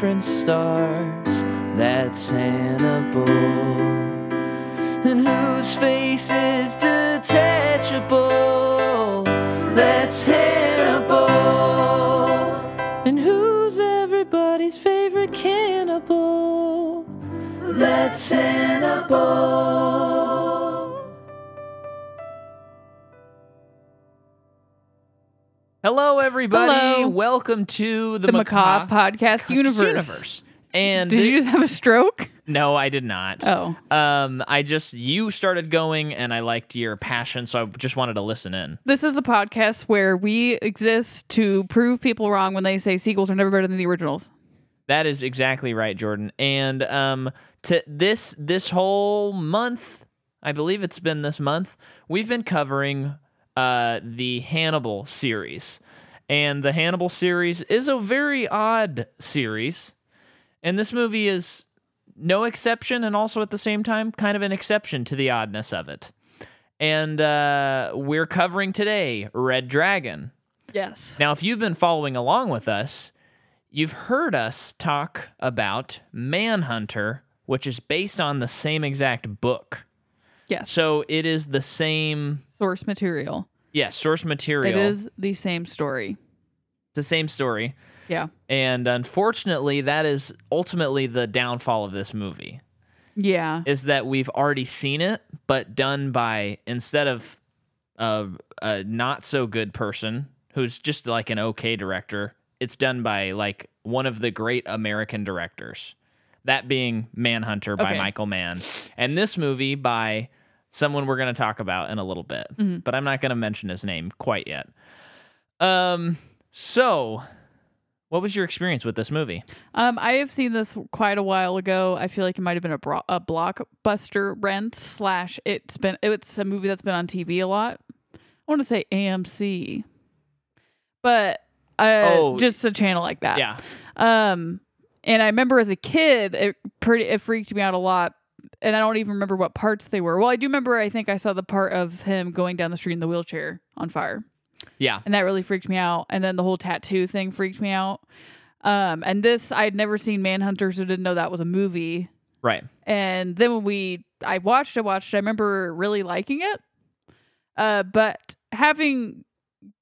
four everybody. Hello. Welcome to the, the Macabre Podcast universe. universe. And Did you just have a stroke? no, I did not. Oh, Um, I just you started going, and I liked your passion, so I just wanted to listen in. this is the podcast where we exist to prove people wrong when they say sequels are never better than the originals. That is exactly right, Jordan. And um, to this this whole month, I believe it's been this month, we've been covering uh the Hannibal series, and the Hannibal series is a very odd series, and this movie is no exception, and also at the same time, kind of an exception to the oddness of it. And uh, we're covering today Red Dragon. Yes. Now, if you've been following along with us, you've heard us talk about Manhunter, which is based on the same exact book. Yes. So it is the same, Source material. Yeah, source material. It is the same story. It's the same story. Yeah. And unfortunately, that is ultimately the downfall of this movie. Yeah. Is that we've already seen it, but done by instead of a, a not so good person who's just like an okay director, it's done by like one of the great American directors. That being Manhunter by Okay. Michael Mann. And this movie by someone we're going to talk about in a little bit, but I'm not going to mention his name quite yet. Um, so what was your experience with this movie? Um, I have seen this quite a while ago. I feel like it might have been a, bro- a blockbuster rent slash. It's been it's a movie that's been on TV a lot. I want to say AMC, but uh, Oh. just a channel like that. Yeah. Um, and I remember as a kid, it pretty it freaked me out a lot, and I don't even remember what parts they were. Well, I do remember. I think I saw the part of him going down the street in the wheelchair on fire, Yeah. and that really freaked me out. And then the whole tattoo thing freaked me out. Um, and this I had never seen Manhunter, so didn't know that was a movie. Right. And then when we I watched it, watched I remember really liking it. Uh, but having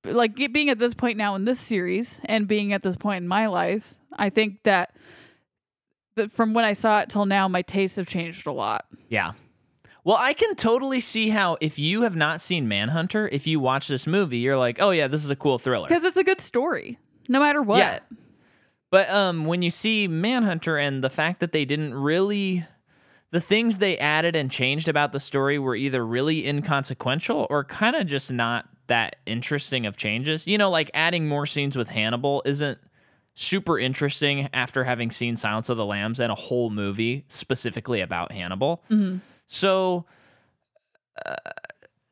like being at this point now in this series and being at this point in my life, I think that that from when I saw it till now, my tastes have changed a lot. Yeah. Well, I can totally see how if you have not seen Manhunter, if you watch this movie, you're like, "Oh yeah, this is a cool thriller." Because it's a good story, no matter what. Yeah. But um when you see Manhunter and the fact that they didn't really the things they added and changed about the story were either really inconsequential or kind of just not that interesting of changes. You know, like adding more scenes with Hannibal isn't super interesting after having seen Silence of the Lambs and a whole movie specifically about Hannibal. Mhm. So uh,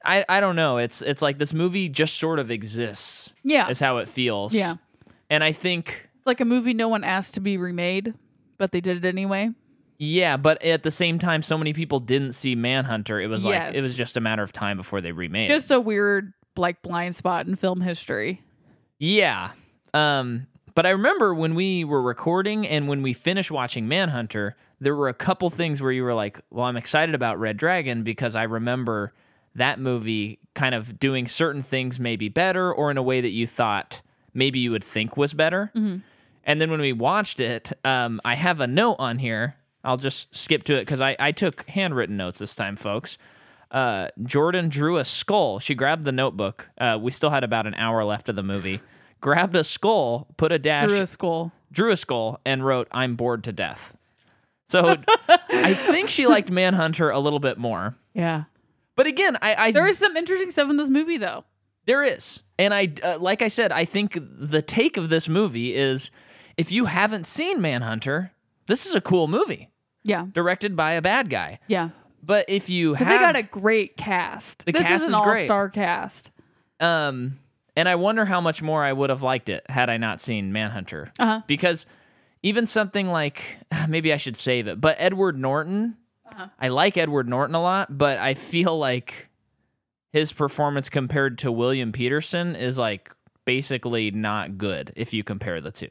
I I don't know. It's it's like this movie just sort of exists. Yeah. Is how it feels. Yeah. And I think It's like a movie no one asked to be remade, but they did it anyway. yeah, but at the same time so many people didn't see Manhunter. It was like Yes. it was just a matter of time before they remade Just it. a weird like blind spot in film history. Yeah. Um but I remember when we were recording and when we finished watching Manhunter, there were a couple things where you were like, "Well, I'm excited about Red Dragon because I remember that movie kind of doing certain things maybe better or in a way that you thought maybe you would think was better." And then when we watched it, um, I have a note on here. I'll just skip to it because I, I took handwritten notes this time, folks. Uh, Jordan drew a skull. She grabbed the notebook. Uh, we still had about an hour left of the movie. Grabbed a skull, put a dash, Through a skull. drew a skull, and wrote, I'm bored to death. So I think she liked Manhunter a little bit more. Yeah. But again, I, I There is some interesting stuff in this movie though. There is. And I uh, like I said, I think the take of this movie is if you haven't seen Manhunter, this is a cool movie Yeah. directed by a bad guy. Yeah. But if you have they got a great cast. The this cast is an is great. all-star cast. um and I wonder how much more I would have liked it had I not seen Manhunter. Uh-huh. Because even something like maybe I should save it, but Edward Norton Uh-huh. I like Edward Norton a lot, but I feel like his performance compared to William Petersen is like basically not good if you compare the two.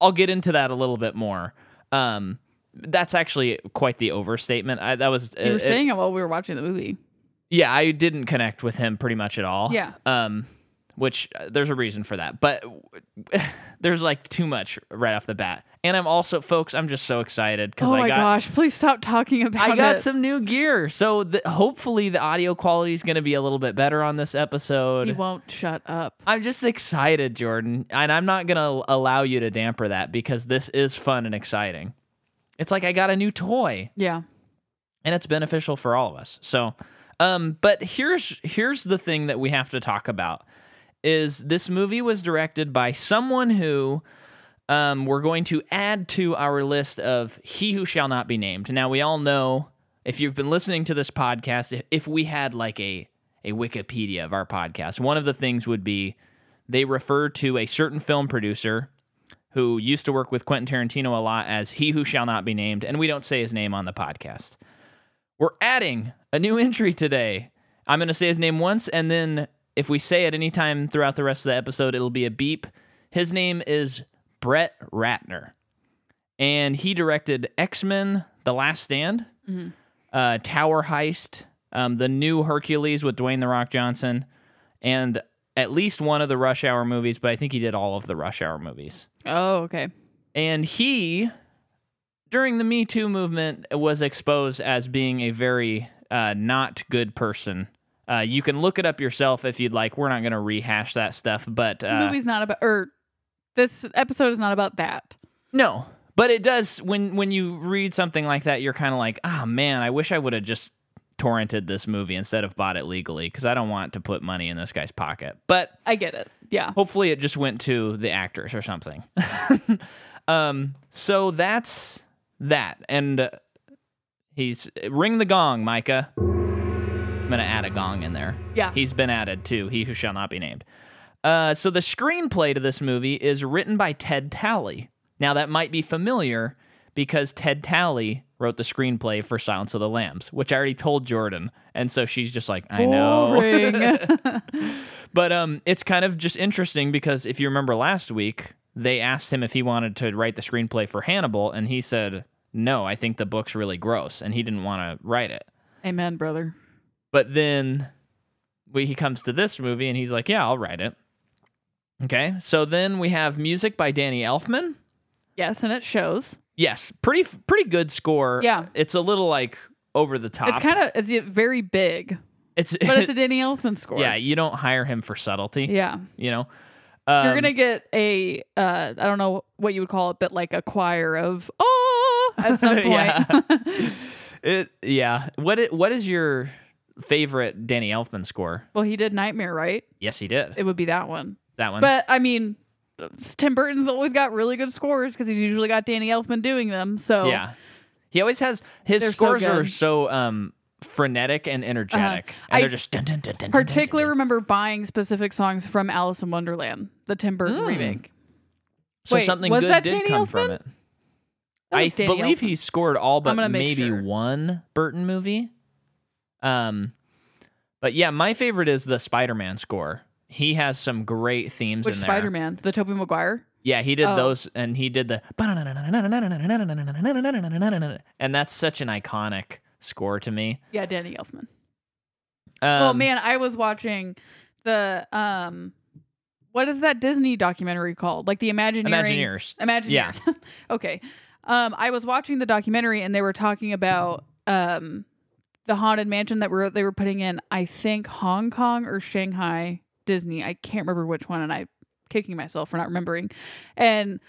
I'll get into that a little bit more. Um, that's actually quite the overstatement. I, that was You were it- it- saying it while we were watching the movie. Yeah, I didn't connect with him pretty much at all. Yeah. Um, which uh, there's a reason for that, but there's like too much right off the bat. And I'm also, folks, I'm just so excited because Oh I got. Oh my gosh! Please stop talking about I got it. some new gear. So the, hopefully the audio quality is going to be a little bit better on this episode. episode. won't shut up. I'm just excited, Jordan, and I'm not going to allow you to damper that because this is fun and exciting. It's like I got a new toy Yeah. and it's beneficial for all of us. So, um, but here's here's the thing that we have to talk about is this movie was directed by someone who um, we're going to add to our list of he who shall not be named. Now we all know if you've been listening to this podcast, if, if we had like a a Wikipedia of our podcast, one of the things would be they refer to a certain film producer who used to work with Quentin Tarantino a lot as he who shall not be named, and we don't say his name on the podcast. We're adding a new entry today. I'm going to say his name once, and then if we say it anytime throughout the rest of the episode, it'll be a beep. His name is Brett Ratner, and he directed X Men: The Last Stand, uh, Tower Heist, um, the new Hercules with Dwayne the Rock Johnson, and at least one of the Rush Hour movies. But I think he did all of the Rush Hour movies. Oh, okay. And he, during the Me Too movement, was exposed as being a very uh, not good person. Uh, you can look it up yourself if you'd like. We're not going to rehash that stuff, but The uh, movie's not about, or this episode is not about that. no. But it does when when you read something like that, you're kind of like, ah, man, I wish I would have just torrented this movie instead of bought it legally because I don't want to put money in this guy's pocket. But I get it. Yeah. hopefully it just went to the actors or something um so that's that. And uh, he's ring the gong micah. I'm gonna add a gong in there. Yeah. he's been added too. He who shall not be named. Uh so the screenplay to this movie is written by Ted Tally. Now that might be familiar because Ted Tally wrote the screenplay for silence of the lambs which i already told jordan. And so she's just like i know. But um, it's kind of just interesting because if you remember last week, they asked him if he wanted to write the screenplay for Hannibal, and he said, "No, I think the book's really gross," and he didn't want to write it. Amen, brother. But then we, he comes to this movie, and he's like, "Yeah, I'll write it." Okay, so then we have music by Danny Elfman. Yes, and it shows. Yes, pretty pretty good score. Yeah. it's a little like over the top. It's kind of it's very big, it's but it's a Danny Elfman score. yeah. You don't hire him for subtlety. Yeah. you know. You're Um, gonna get a uh, I don't know what you would call it, but like a choir of oh at some point. Yeah. It yeah. What i- what is your favorite Danny Elfman score? well, he did Nightmare, right? Yes, he did. It would be that one. that one. But I mean, Tim Burton's always got really good scores because he's usually got Danny Elfman doing them. So yeah. He always has his They're so scores are so um frenetic and energetic. And I they're just dun, dun, dun, particularly remember buying specific songs from Alice in Wonderland, the Tim Burton Mm. remake. So Wait, something good did Danny come from it. I Danny believe Elfman. he scored all but maybe sure. one Burton movie. Um but yeah, my favorite is the Spider-Man score. He has some great themes Which in there. Spider Man? The Tobey Maguire? Yeah, he did Oh. those, and he did the, and that's such an iconic score to me. Yeah, Danny Elfman. Um, oh man, I was watching the um what is that Disney documentary called? Like the Imagineering Imagineers. Imagineers. Yeah. okay. Um I was watching the documentary and they were talking about um the haunted mansion that were they were putting in I think Hong Kong or Shanghai Disney. I can't remember which one and I kicking myself for not remembering. And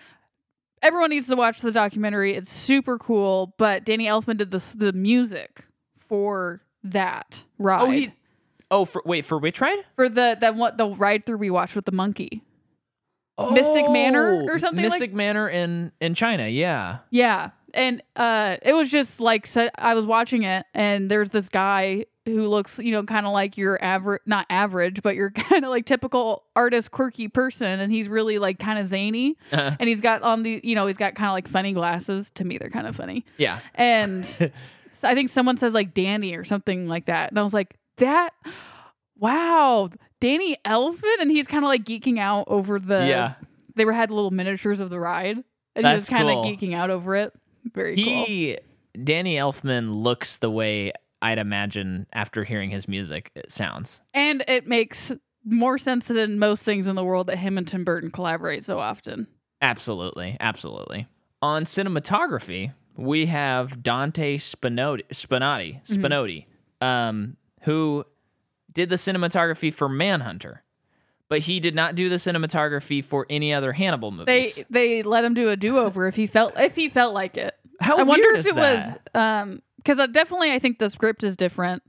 everyone needs to watch the documentary. It's super cool, but Danny Elfman did the the music for that ride Oh, he. Oh, for, wait, for which ride? for the that what the ride through we watched with the monkey. Mystic Manor or Oh, something like- Mystic Manor in in China. Yeah. Yeah, and uh, it was just like so I was watching it, and there's this guy who looks, you know, kind of like your average, not average, but your kind of like typical artist, quirky person, and he's really like kind of zany, Uh, and he's got on the, you know, he's got kind of like funny glasses. To me, they're kind of funny, yeah. and I think someone says like Danny or something like that, and I was like, that, wow, Danny Elfman, and he's kind of like geeking out over the, yeah. they were had little miniatures of the ride, and he was kind of cool. geeking out over it. Very cool. He Danny Elfman looks the way I'd imagine after hearing his music it sounds. And it makes more sense than most things in the world that him and Tim Burton collaborate so often. Absolutely, absolutely. On cinematography, we have Dante Spinotti, Spinotti. Spinotti, um, who did the cinematography for Manhunter, but he did not do the cinematography for any other Hannibal movies. they they let him do a do over if he felt if he felt like it. How I wonder if is it that? was um because definitely I think the script is different.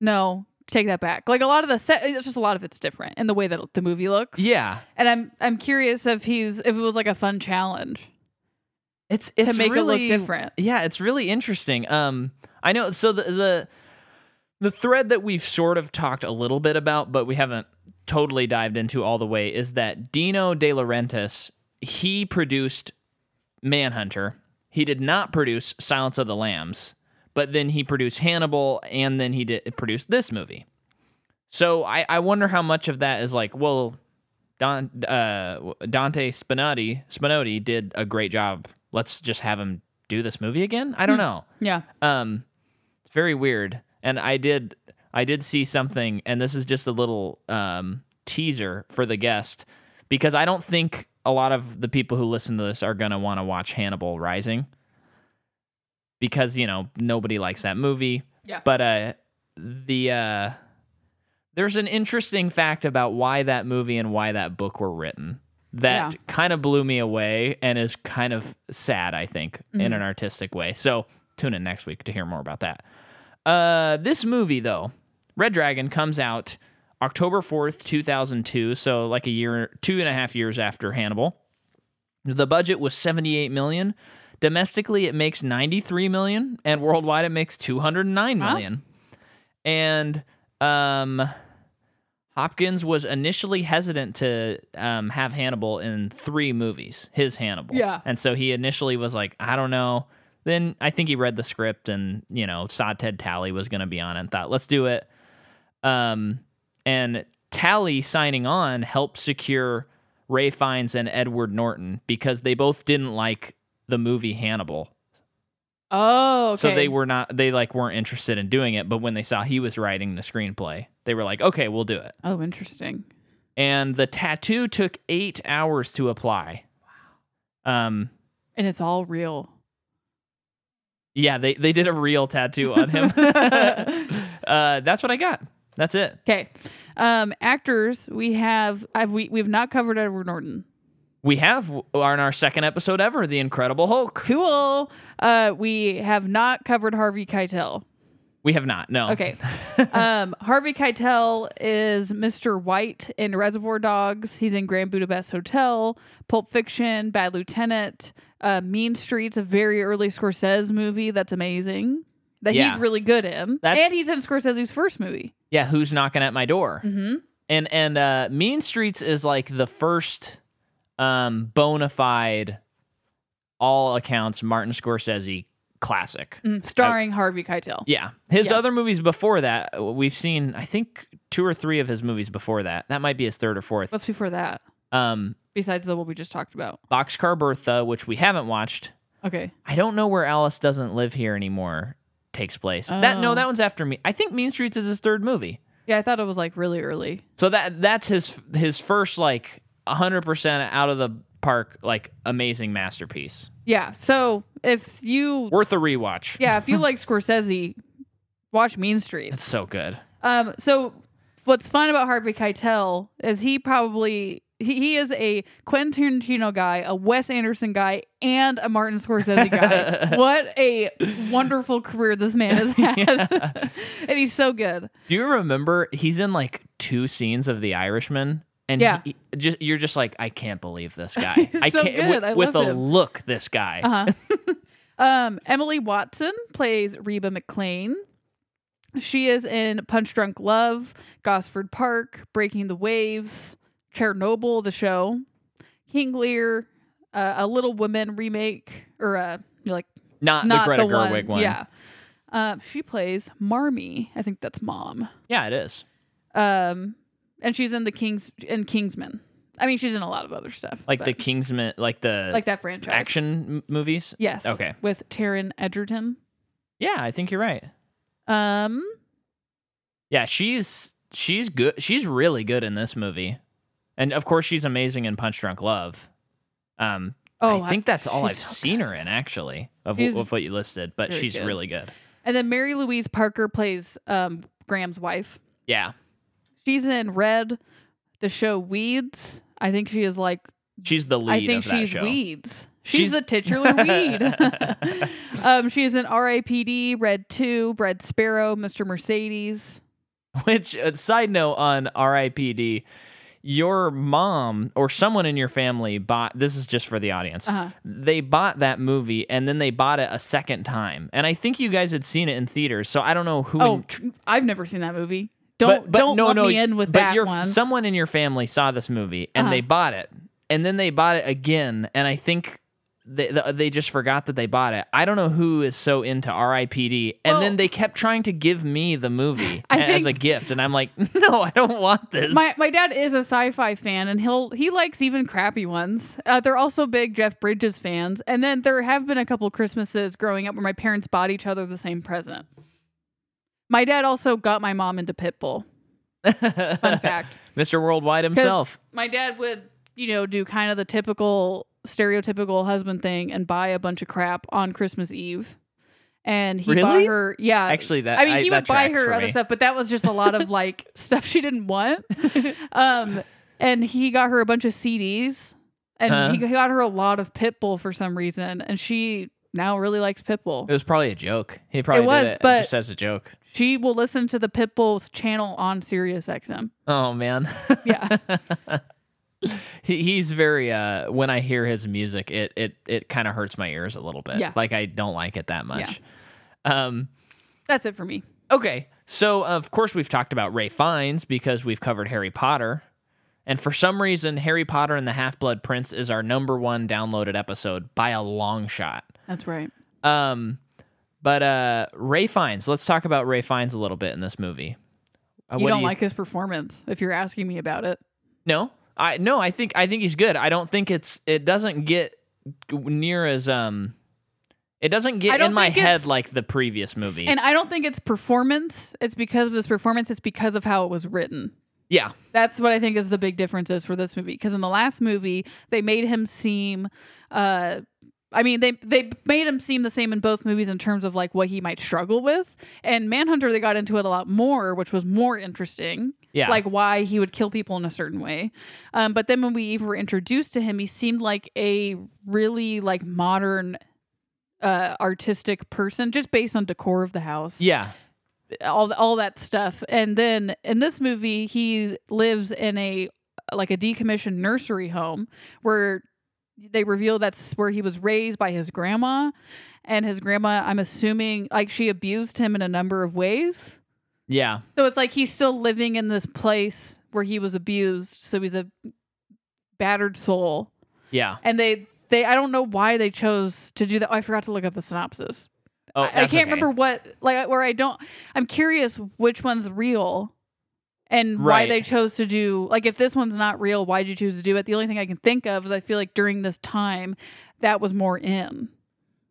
No, take that back. Like a lot of the set, it's just a lot of it's different in the way that the movie looks. yeah, And I'm I'm curious if he's if it was like a fun challenge it's it's to make really it look different. Yeah, it's really interesting. Um, I know. So the the the thread that we've sort of talked a little bit about, but we haven't totally dived into all the way, is that Dino De Laurentiis he produced Manhunter. He did not produce Silence of the Lambs, but then he produced Hannibal, and then he did produce this movie. So I, I wonder how much of that is like, well, Don, uh, Dante Spinotti Spinotti did a great job. Let's just have him do this movie again. I don't Hmm. know. Yeah. Um, it's very weird. And I did I did see something, and this is just a little um, teaser for the guest because I don't think a lot of the people who listen to this are gonna want to watch Hannibal Rising because you know nobody likes that movie. Yeah. But uh, the uh, there's an interesting fact about why that movie and why that book were written that Yeah. kind of blew me away and is kind of sad, I think, in Mhm. an artistic way. So tune in next week to hear more about that. Uh, this movie, though, Red Dragon, comes out October 4th, 2002. So like a year, two and a half years after Hannibal. The budget was 78 million. Domestically, it makes 93 million, and worldwide, it makes 209 Wow. million. And um, Hopkins was initially hesitant to um, have Hannibal in three movies, his Hannibal. Yeah. And so he initially was like, I don't know. Then I think he read the script and, you know, saw Ted Tally was going to be on it and thought, let's do it. Um, and Tally signing on helped secure Ralph Fiennes and Edward Norton because they both didn't like the movie Hannibal. Oh, okay. So they were not they like weren't interested in doing it, but when they saw he was writing the screenplay, they were like, "Okay, we'll do it." Oh, interesting. And the tattoo took 8 hours to apply. Wow. Um And it's all real. yeah, they they did a real tattoo on him. uh that's what I got. That's it. Okay. Um, actors, we have I've we we've not covered Edward Norton. We have on our second episode ever, The Incredible Hulk. Cool. Uh, we have not covered Harvey Keitel. We have not. No. Okay. um, Harvey Keitel is Mr. White in Reservoir Dogs. He's in Grand Budapest Hotel, Pulp Fiction, Bad Lieutenant, uh, Mean Streets, a very early Scorsese movie that's amazing. That Yeah. he's really good in. That's- and he's in Scorsese's first movie. Yeah, who's knocking at my door? Mm-hmm. and and uh mean streets is like the first um bona fide all accounts martin scorsese classic starring Harvey Keitel. yeah his Yeah. other movies before that we've seen i think two or three of his movies before that that might be his third or fourth What's before that? um Besides the what we just talked about. boxcar bertha which we haven't watched Okay. i don't know where alice doesn't live here anymore takes place that no Oh. that one's after me i think mean streets is his third movie Yeah, I thought it was like really early. So that that's his his first like 100% out of the park like amazing masterpiece. Yeah. So if you Worth a rewatch. yeah, if you like Scorsese, watch Mean Streets. It's so good. Um, so what's fun about Harvey Keitel is he probably he, he is a Quentin Tarantino guy, a Wes Anderson guy, and a Martin Scorsese guy. what a wonderful career this man has had, Yeah. and he's so good. Do you remember he's in like two scenes of The Irishman? And Yeah. he, he- just you're just like I can't believe this guy. I so can't with, I with a him. look this guy. Uh huh. um, Emily Watson plays Reba McClane. She is in Punch Drunk Love, Gosford Park, Breaking the Waves, Chernobyl, the show, King Lear, uh, a Little Women remake, or uh, like Not, not the Greta the Gerwig one. Yeah. Uh, she plays Marmee. I think that's mom. Yeah, it is. Um, and she's in the Kings in Kingsman. I mean, she's in a lot of other stuff. Like but- the Kingsman, like the like that franchise. action m- movies. Yes. Okay. With Taron Egerton. Yeah, I think you're right. Um, Yeah, she's she's good. She's really good in this movie, and of course, she's amazing in Punch Drunk Love. Um, oh, I think that's all I've so seen good. her in, actually, of, of what you listed. But she's good. really good. And then Mary Louise Parker plays um Graham's wife. Yeah, She's in Red, the show Weeds. I think she is like she's the lead I think of that she's show. Weeds. She's, She's- the titular weed. um, she's in R.I.P.D., Red Two, Red Sparrow, Mr. Mercedes. Which, uh, side note on R.I.P.D., your mom or someone in your family bought. This is just for the audience. Uh-huh. They bought that movie and then they bought it a second time, and I think you guys had seen it in theaters. So I don't know who. Oh, in- I've never seen that movie. Don't but, but don't no, no, me in with but that your, one. Someone in your family saw this movie and Uh-huh. they bought it, and then they bought it again, and I think they they they just forgot that they bought it. I don't know who is so into R.I.P.D. And Well- then they kept trying to give me the movie I as a gift, and I'm like, no, I don't want this. my my dad is a sci-fi fan, and he'll he likes even crappy ones. Uh, they're also big Jeff Bridges fans, and then there have been a couple Christmases growing up where my parents bought each other the same present. My dad also got my mom into Pitbull. Fun fact. Mr. Worldwide himself. My dad would, you know, do kind of the typical stereotypical husband thing and buy a bunch of crap on Christmas Eve. And he bought her, yeah. Actually, that I mean, he that would buy her other me. stuff, but that was just a lot of like stuff she didn't want. Um, and he got her a bunch of CDs, and Huh? he got her a lot of Pitbull for some reason, and she now really likes Pitbull. It was probably a joke. He probably was, did it but- just as a joke. She will listen to the Pitbull's channel on Sirius XM. Oh man. Yeah. he, he's very uh when I hear his music it it it kind of hurts my ears a little bit. Yeah. Like I don't like it that much. Um That's it for me. okay. So of course we've talked about Ralph Fiennes because we've covered Harry Potter. And for some reason Harry Potter and the Half-Blood Prince is our number 1 downloaded episode by a long shot. That's right. Um but uh Ralph Fiennes, let's talk about Ralph Fiennes a little bit in this movie. Uh, you what do don't like his performance if you're asking me about it. No, I no, I think I think he's good. I don't think it's it doesn't get near as um, it doesn't get in my head like the previous movie. And I don't think it's performance. It's because of his performance. It's because of how it was written. yeah, That's what I think is the big difference is for this movie. Because in the last movie, they made him seem, uh, I mean, they they made him seem the same in both movies in terms of like what he might struggle with. And Manhunter, they got into it a lot more, which was more interesting. Yeah, Like why he would kill people in a certain way. Um, but then when we even were introduced to him, he seemed like a really like modern, uh, artistic person, just based on decor of the house yeah, all all that stuff. And then in this movie, he lives in a like a decommissioned nursery home where they reveal that's where he was raised by his grandma. And his grandma, I'm assuming, like she abused him in a number of ways. Yeah, So it's like he's still living in this place where he was abused. So he's a battered soul. yeah. And they they I don't know why they chose to do that. Oh, I forgot to look up the synopsis. Oh, I, I can't okay. remember what like where I don't. I'm curious which one's real, and why they chose to do like if this one's not real, why did you choose to do it? The only thing I can think of is I feel like during this time, that was more in.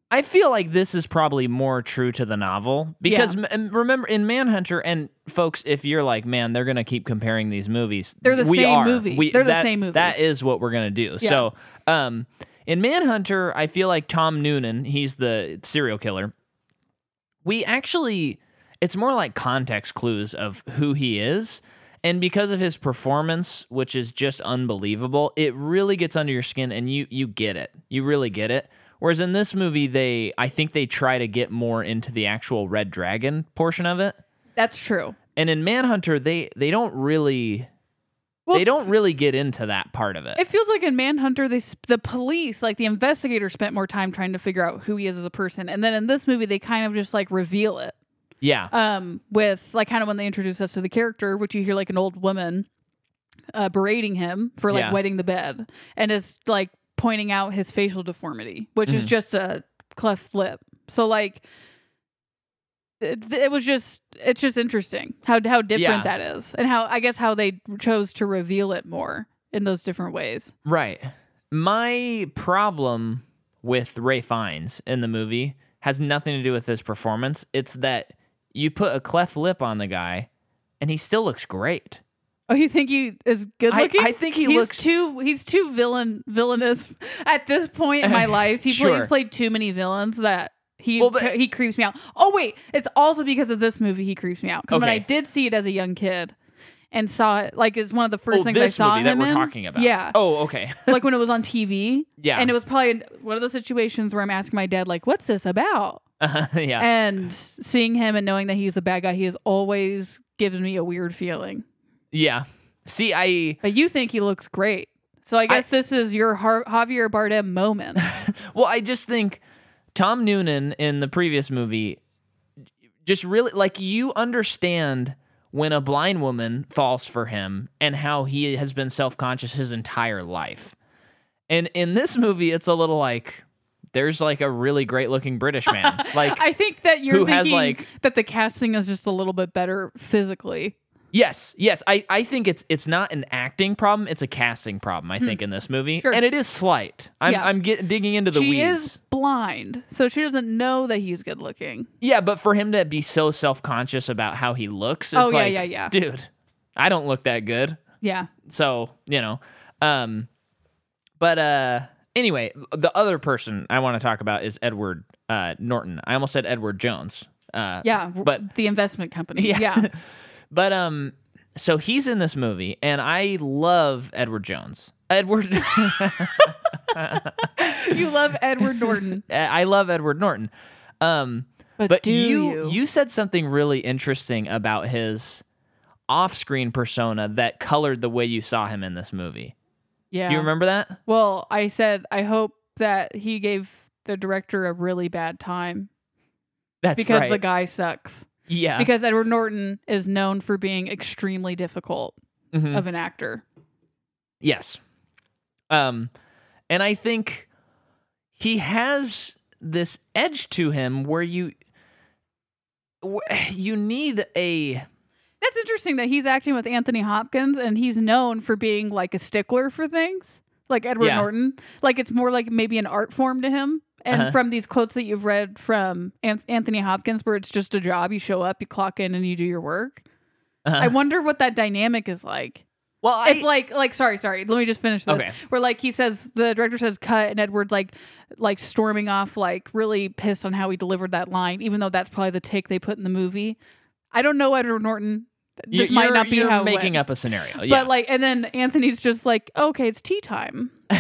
I feel like this is probably more true to the novel because m- remember in Manhunter and folks, if you're like, man, they're gonna keep comparing these movies. They're the we same are. movie. We, They're the same movie. That is what we're gonna do. Yeah. So, um, in Manhunter, I feel like Tom Noonan, he's the serial killer. We actually, it's more like context clues of who he is. And because of his performance, which is just unbelievable, it really gets under your skin and you you get it. You really get it. Whereas in this movie, they I think they try to get more into the actual Red Dragon portion of it. That's true. And in Manhunter, they they don't really Well, they don't really get into that part of it. It feels like in Manhunter, they the police, like the investigator, spent more time trying to figure out who he is as a person, and then in this movie, they kind of just like reveal it. Yeah. um, with like kind of when they introduce us to the character, which you hear like an old woman uh, berating him for like Yeah. wetting the bed and is like pointing out his facial deformity, which is Mhm. just a cleft lip. So like. It, it was just it's just interesting how how different Yeah. that is and how I guess how they chose to reveal it more in those different ways. Right. My problem with Ralph Fiennes in the movie has nothing to do with his performance. It's that you put a cleft lip on the guy and he still looks great. Oh, you think he is good looking? I think he he's looks- too. He's too villain villainous at this point in my life. He Sure. plays played too many villains that he Well, but- he creeps me out. Oh wait, it's also because of this movie he creeps me out. Because when I did see it as a young kid and saw it, like it's one of the first oh, things this I saw movie that we're in. talking about. Yeah, Oh, okay. like when it was on TV. Yeah. and it was probably one of those situations where I'm asking my dad, like, "What's this about?" yeah. And seeing him and knowing that he's the bad guy, he has always given me a weird feeling. Yeah. See, I But you think he looks great. So I guess this is your Har- Javier Bardem moment. well, I just think Tom Noonan in the previous movie just really like you understand when a blind woman falls for him and how he has been self-conscious his entire life. And in this movie it's a little like there's like a really great looking British man. Like I think that you're who thinking has, like- that the casting is just a little bit better physically. Yes, yes. I, I think it's it's not an acting problem, it's a casting problem, I think, in this movie. Hmm. Sure. And it is slight. I'm Yeah. I'm get, digging into the she weeds. is blind, so she doesn't know that he's good looking. Yeah, but for him to be so self conscious about how he looks, it's Oh, yeah, like, yeah, yeah. dude, I don't look that good. Yeah. So, you know. Um but uh anyway, the other person I want to talk about is Edward uh Norton. I almost said Edward Jones. Uh Yeah. w- But- the investment company. yeah. But um so he's in this movie and I love Edward Jones. Edward you love Edward Norton. I love Edward Norton. Um But, But do you, you? you said something really interesting about his off-screen persona that colored the way you saw him in this movie. yeah. Do you remember that? Well, I said I hope that he gave the director a really bad time That's because right. the guy sucks. Yeah. Because Edward Norton is known for being extremely difficult Mhm. of an actor. Yes. Um, and I think he has this edge to him where you you need a That's interesting that he's acting with Anthony Hopkins and he's known for being like a stickler for things, like Edward Yeah. Norton. Like it's more like maybe an art form to him. And Uh-huh. from these quotes that you've read from An- Anthony Hopkins, where it's just a job, you show up, you clock in, and you do your work. uh, I wonder what that dynamic is like. well I, it's like, like, sorry, sorry. Let me just finish this. Okay. Where like he says, the director says cut, and Edward's like, like storming off, like really pissed on how he delivered that line, even though that's probably the take they put in the movie. I don't know Edward Norton. This might you're- not be how making up a scenario. But like, and then Anthony's just like, okay, it's tea time.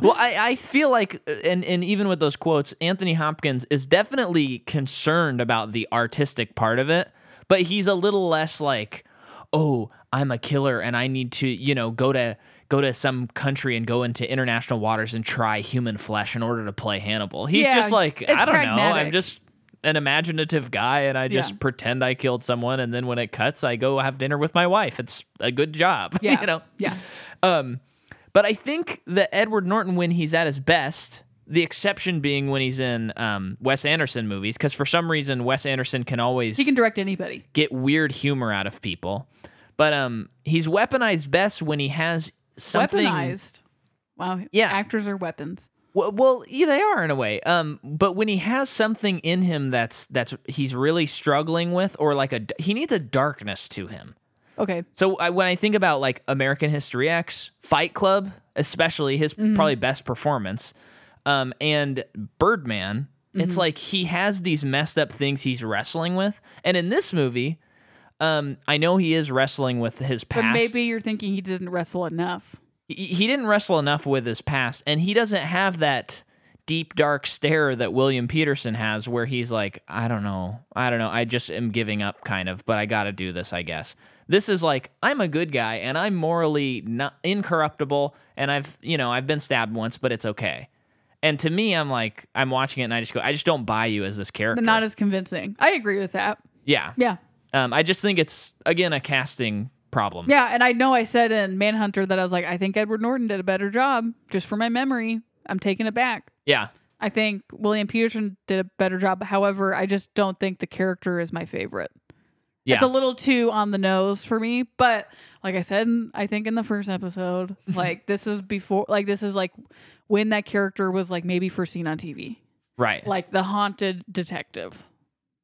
well, I, I feel like, uh, and, and even with those quotes, Anthony Hopkins is definitely concerned about the artistic part of it, but he's a little less like, oh, I'm a killer and I need to, you know, go to go to some country and go into international waters and try human flesh in order to play Hannibal. He's Yeah, just like, I don't know, I'm just an imaginative guy and I just Yeah. pretend I killed someone and then when it cuts, I go have dinner with my wife. It's a good job, Yeah. you know. Yeah. Um, but I think that Edward Norton, when he's at his best, the exception being when he's in um, Wes Anderson movies, because for some reason Wes Anderson can always He can direct anybody. get weird humor out of people. But um, he's weaponized best when he has something. Weaponized. Wow. Yeah. Actors are weapons. Well, well, yeah, they are in a way. Um, but when he has something in him that's that's he's really struggling with, or like a he needs a darkness to him. Okay. So I, when I think about like American History X, Fight Club, especially his probably best performance, um, and Birdman, it's like he has these messed up things he's wrestling with, and in this movie, um, I know he is wrestling with his past. But past. maybe you're thinking he didn't wrestle enough. He, he didn't wrestle enough with his past, and he doesn't have that deep dark stare that William Petersen has, where he's like, I don't know, I don't know, I just am giving up, kind of, but I got to do this, I guess. This is like I'm a good guy and I'm morally not incorruptible, and I've you know I've been stabbed once, but it's okay. And to me, I'm like, I'm watching it and I just go, I just don't buy you as this character. But not as convincing. I agree with that. yeah. Yeah. Um, I just think it's again a casting problem. Yeah, and I know I said in Manhunter that I was like, I think Edward Norton did a better job. Just for my memory, I'm taking it back. Yeah. I think William Petersen did a better job. However, I just don't think the character is my favorite. Yeah. It's a little too on the nose for me, but like I said, I think in the first episode, like this is before, like this is like when that character was like maybe first seen on TV, right. like the haunted detective,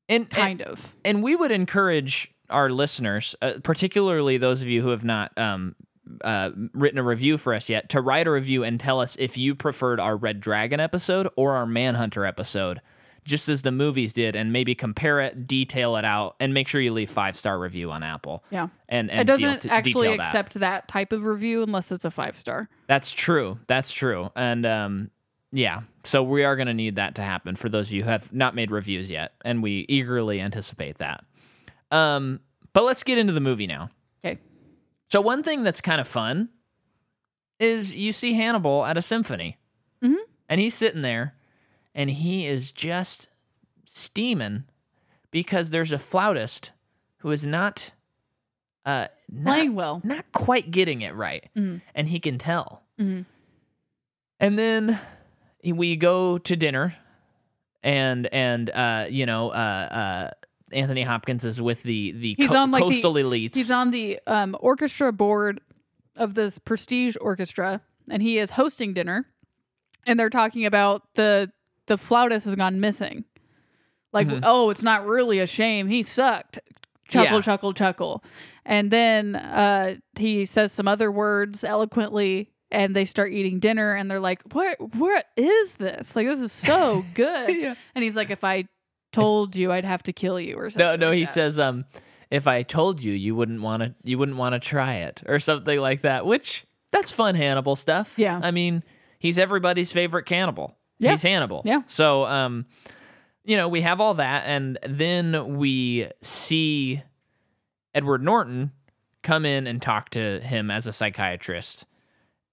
and, and kind of. and we would encourage our listeners, uh, particularly those of you who have not um, uh, written a review for us yet, to write a review and tell us if you preferred our Red Dragon episode or our Manhunter episode, just as the movies did, and maybe compare it, detail it out, and make sure you leave five star review on Apple. Yeah, And, and it doesn't actually detail that. accept that type of review unless it's a five star. That's true. That's true. And um, yeah, so we are going to need that to happen for those of you who have not made reviews yet, and we eagerly anticipate that. Um, but let's get into the movie now. Okay. So one thing that's kind of fun is you see Hannibal at a symphony, Mhm. and he's sitting there, and he is just steaming because there's a flautist who is not uh not, Playing well. not quite getting it right, Mhm. and he can tell. Mhm. And then we go to dinner, and and uh, you know, uh, uh, Anthony Hopkins is with the the He's co- on, like, the- coastal elites. He's on the um, orchestra board of this prestige orchestra, and he is hosting dinner. And they're talking about the the flautist has gone missing. Like, Mhm. oh, it's not really a shame. He sucked. Chuckle, Yeah. chuckle, chuckle. And then uh, he says some other words eloquently, and they start eating dinner. And they're like, "What? What is this? Like, this is so good." yeah. And he's like, "If I told you, I'd have to kill you," or something. No, no, like he that. says, um, if I told you, you wouldn't want to, you wouldn't want to try it, or something like that. Which that's fun Hannibal stuff. Yeah. I mean, he's everybody's favorite cannibal. Yeah. He's Hannibal. Yeah. So, um, you know, we have all that, and then we see Edward Norton come in and talk to him as a psychiatrist,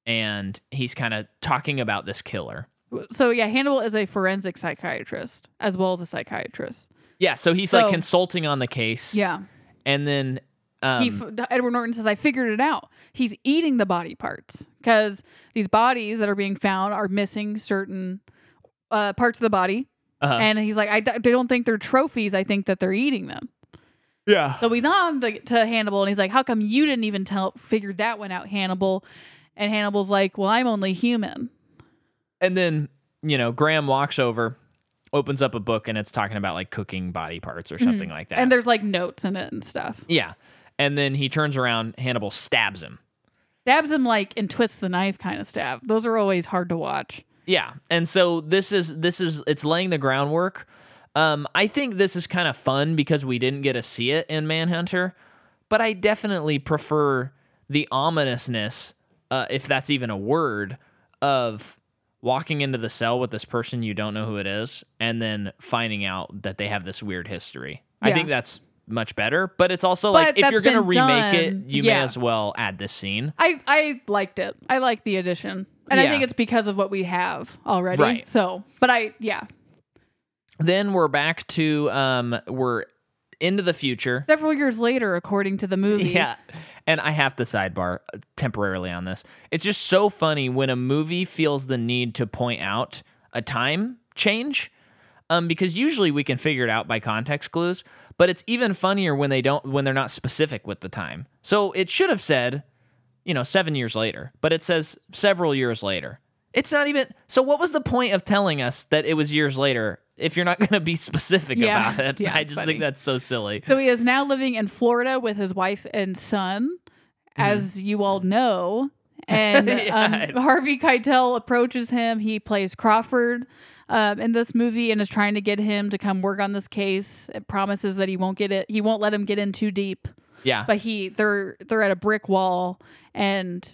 and he's kind of talking about this killer. So yeah, Hannibal is a forensic psychiatrist as well as a psychiatrist. Yeah, so he's like consulting on the case. Yeah. and then um, he f- Edward Norton says I figured it out. He's eating the body parts because these bodies that are being found are missing certain uh, parts of the body, uh-huh. and he's like I, d- I don't think they're trophies. I think that they're eating them. yeah, So he's on to, to Hannibal, and he's like, "How come you didn't even tell figure that one out, Hannibal?" And Hannibal's like, "Well, I'm only human." And then you know Graham walks over, opens up a book, and it's talking about like cooking body parts or something like that. Mm-hmm. And there's like notes in it and stuff. yeah, and then he turns around, Hannibal stabs him. Stabs him like and twists the knife kind of stab. Those are always hard to watch. Yeah, and so this is this is it's laying the groundwork. Um, I think this is kind of fun because we didn't get to see it in Manhunter, but I definitely prefer the ominousness, uh, if that's even a word, of walking into the cell with this person you don't know who it is, and then finding out that they have this weird history. I think that's much better, but it's also But like if you're gonna been remake it, done. you may as well add this scene. I I liked it. I like the addition, and I think it's because of what we have already. Right. So, but I yeah, Then we're back to um, we're into the future. several years later, according to the movie. Yeah. And I have to sidebar uh, temporarily on this. It's just so funny when a movie feels the need to point out a time change. Um, because usually we can figure it out by context clues, but it's even funnier when they don't when they're not specific with the time. So it should have said, you know, seven years later, but it says several years later. It's not even so what was the point of telling us that it was years later if you're not gonna be specific Yeah. about it? Yeah, I just funny. think that's so silly. So he is now living in Florida with his wife and son, as you all know. And. Yeah. um, Harvey Keitel approaches him. He plays Crawford um, in this movie and is trying to get him to come work on this case. It promises that he won't get it. He won't let him get in too deep. Yeah. But he, they're they're at a brick wall, and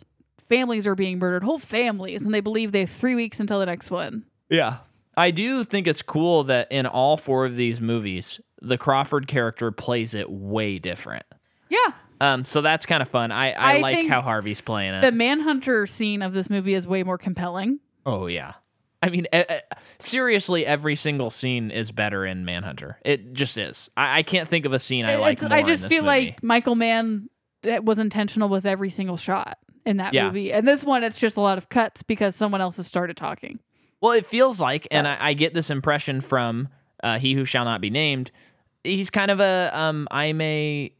families are being murdered, whole families, and they believe they have three weeks until the next one. Yeah. I do think it's cool that in all four of these movies, the Crawford character plays it way different. Yeah. Um, so that's kind of fun. I, I, I like how Harvey's playing it. The manhunter scene of this movie is way more compelling. oh yeah. I mean, e- seriously, every single scene is better in Manhunter. It just is. I, I can't think of a scene I like It's- more I just feel movie. like Michael Mann was intentional with every single shot in that Yeah. movie. And this one, it's just a lot of cuts because someone else has started talking. Well, it feels like, and I, I get this impression from uh, he who shall not be named. He's kind of a um, I'm a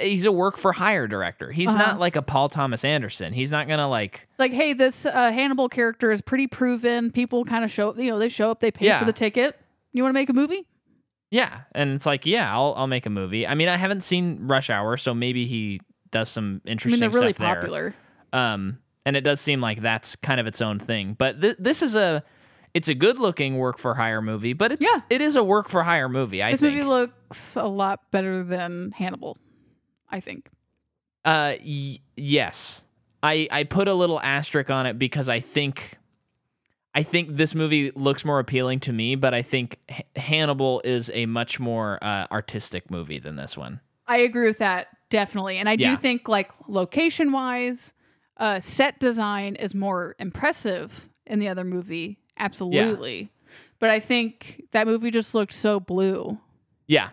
he's a work for hire director. He's Uh-huh. not like a Paul Thomas Anderson. He's not gonna like It's like, hey, this uh, Hannibal character is pretty proven. People kind of show, you know, they show up, they pay Yeah. for the ticket. You want to make a movie? yeah, and it's like yeah, I'll I'll make a movie. I mean, I haven't seen Rush Hour, so maybe he does some I mean, interesting they're really stuff there. popular. Um, and it does seem like that's kind of its own thing. But th- this is a it's a good looking work for hire movie, but it's Yeah. it is a work for hire movie. I This think. movie looks a lot better than Hannibal, I think. Uh, y- yes. I I put a little asterisk on it because I think I think this movie looks more appealing to me, but I think H- Hannibal is a much more uh, artistic movie than this one. I agree with that definitely, and I Yeah. do think like location wise, uh, set design is more impressive in the other movie, absolutely. But I think that movie just looked so blue Yeah.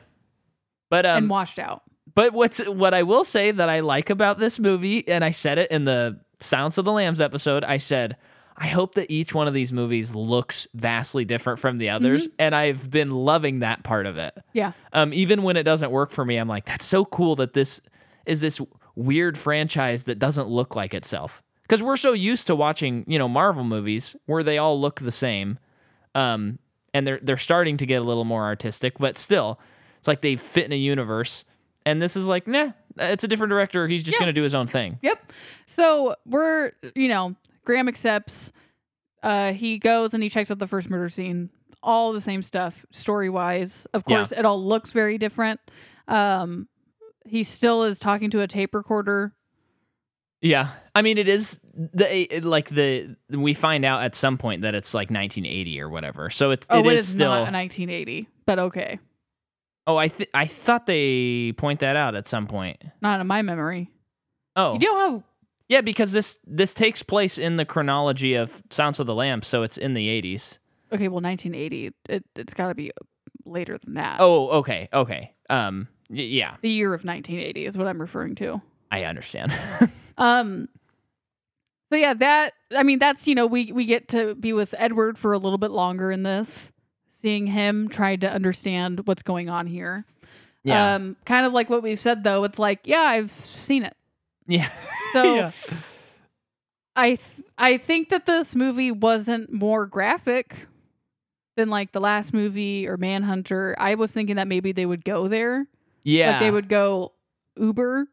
But um and washed out. but what's what I will say that I like about this movie and I said it in the Silence of the Lambs episode, I said I hope that each one of these movies looks vastly different from the others and I've been loving that part of it. Yeah, um, even when it doesn't work for me, I'm like, that's so cool that this is this weird franchise that doesn't look like itself. Because we're so used to watching, you know, Marvel movies where they all look the same, um, and they're they're starting to get a little more artistic, but still, it's like they fit in a universe. And this is like, nah, it's a different director. He's just Yeah. gonna do his own thing. Yep. So we're, you know, Graham accepts. Uh, he goes and he checks out the first murder scene. All the same stuff, story wise. Of Yeah. course, it all looks very different. Um, he still is talking to a tape recorder. Yeah, I mean, it is the it, like the we find out at some point that it's like 1980 or whatever. So it's Oh, it it is is still. not 1980, but okay, Oh, I th- I thought they point that out at some point. not in my memory. Oh, You know how? yeah, because this this takes place in the chronology of Silence of the Lamb, so it's in the 80s. Okay, well, 1980. It it's got to be later than that. Oh, okay, okay. Um, y- yeah, the year of 1980 is what I'm referring to. I understand. Um so yeah, that I mean that's you know we we get to be with Edward for a little bit longer in this, seeing him try to understand what's going on here. yeah, Um kind of like what we've said though, it's like, yeah, I've seen it. yeah. So yeah. I th- I think that this movie wasn't more graphic than like the last movie or Manhunter. I was thinking that maybe they would go there. yeah. Like they would go uber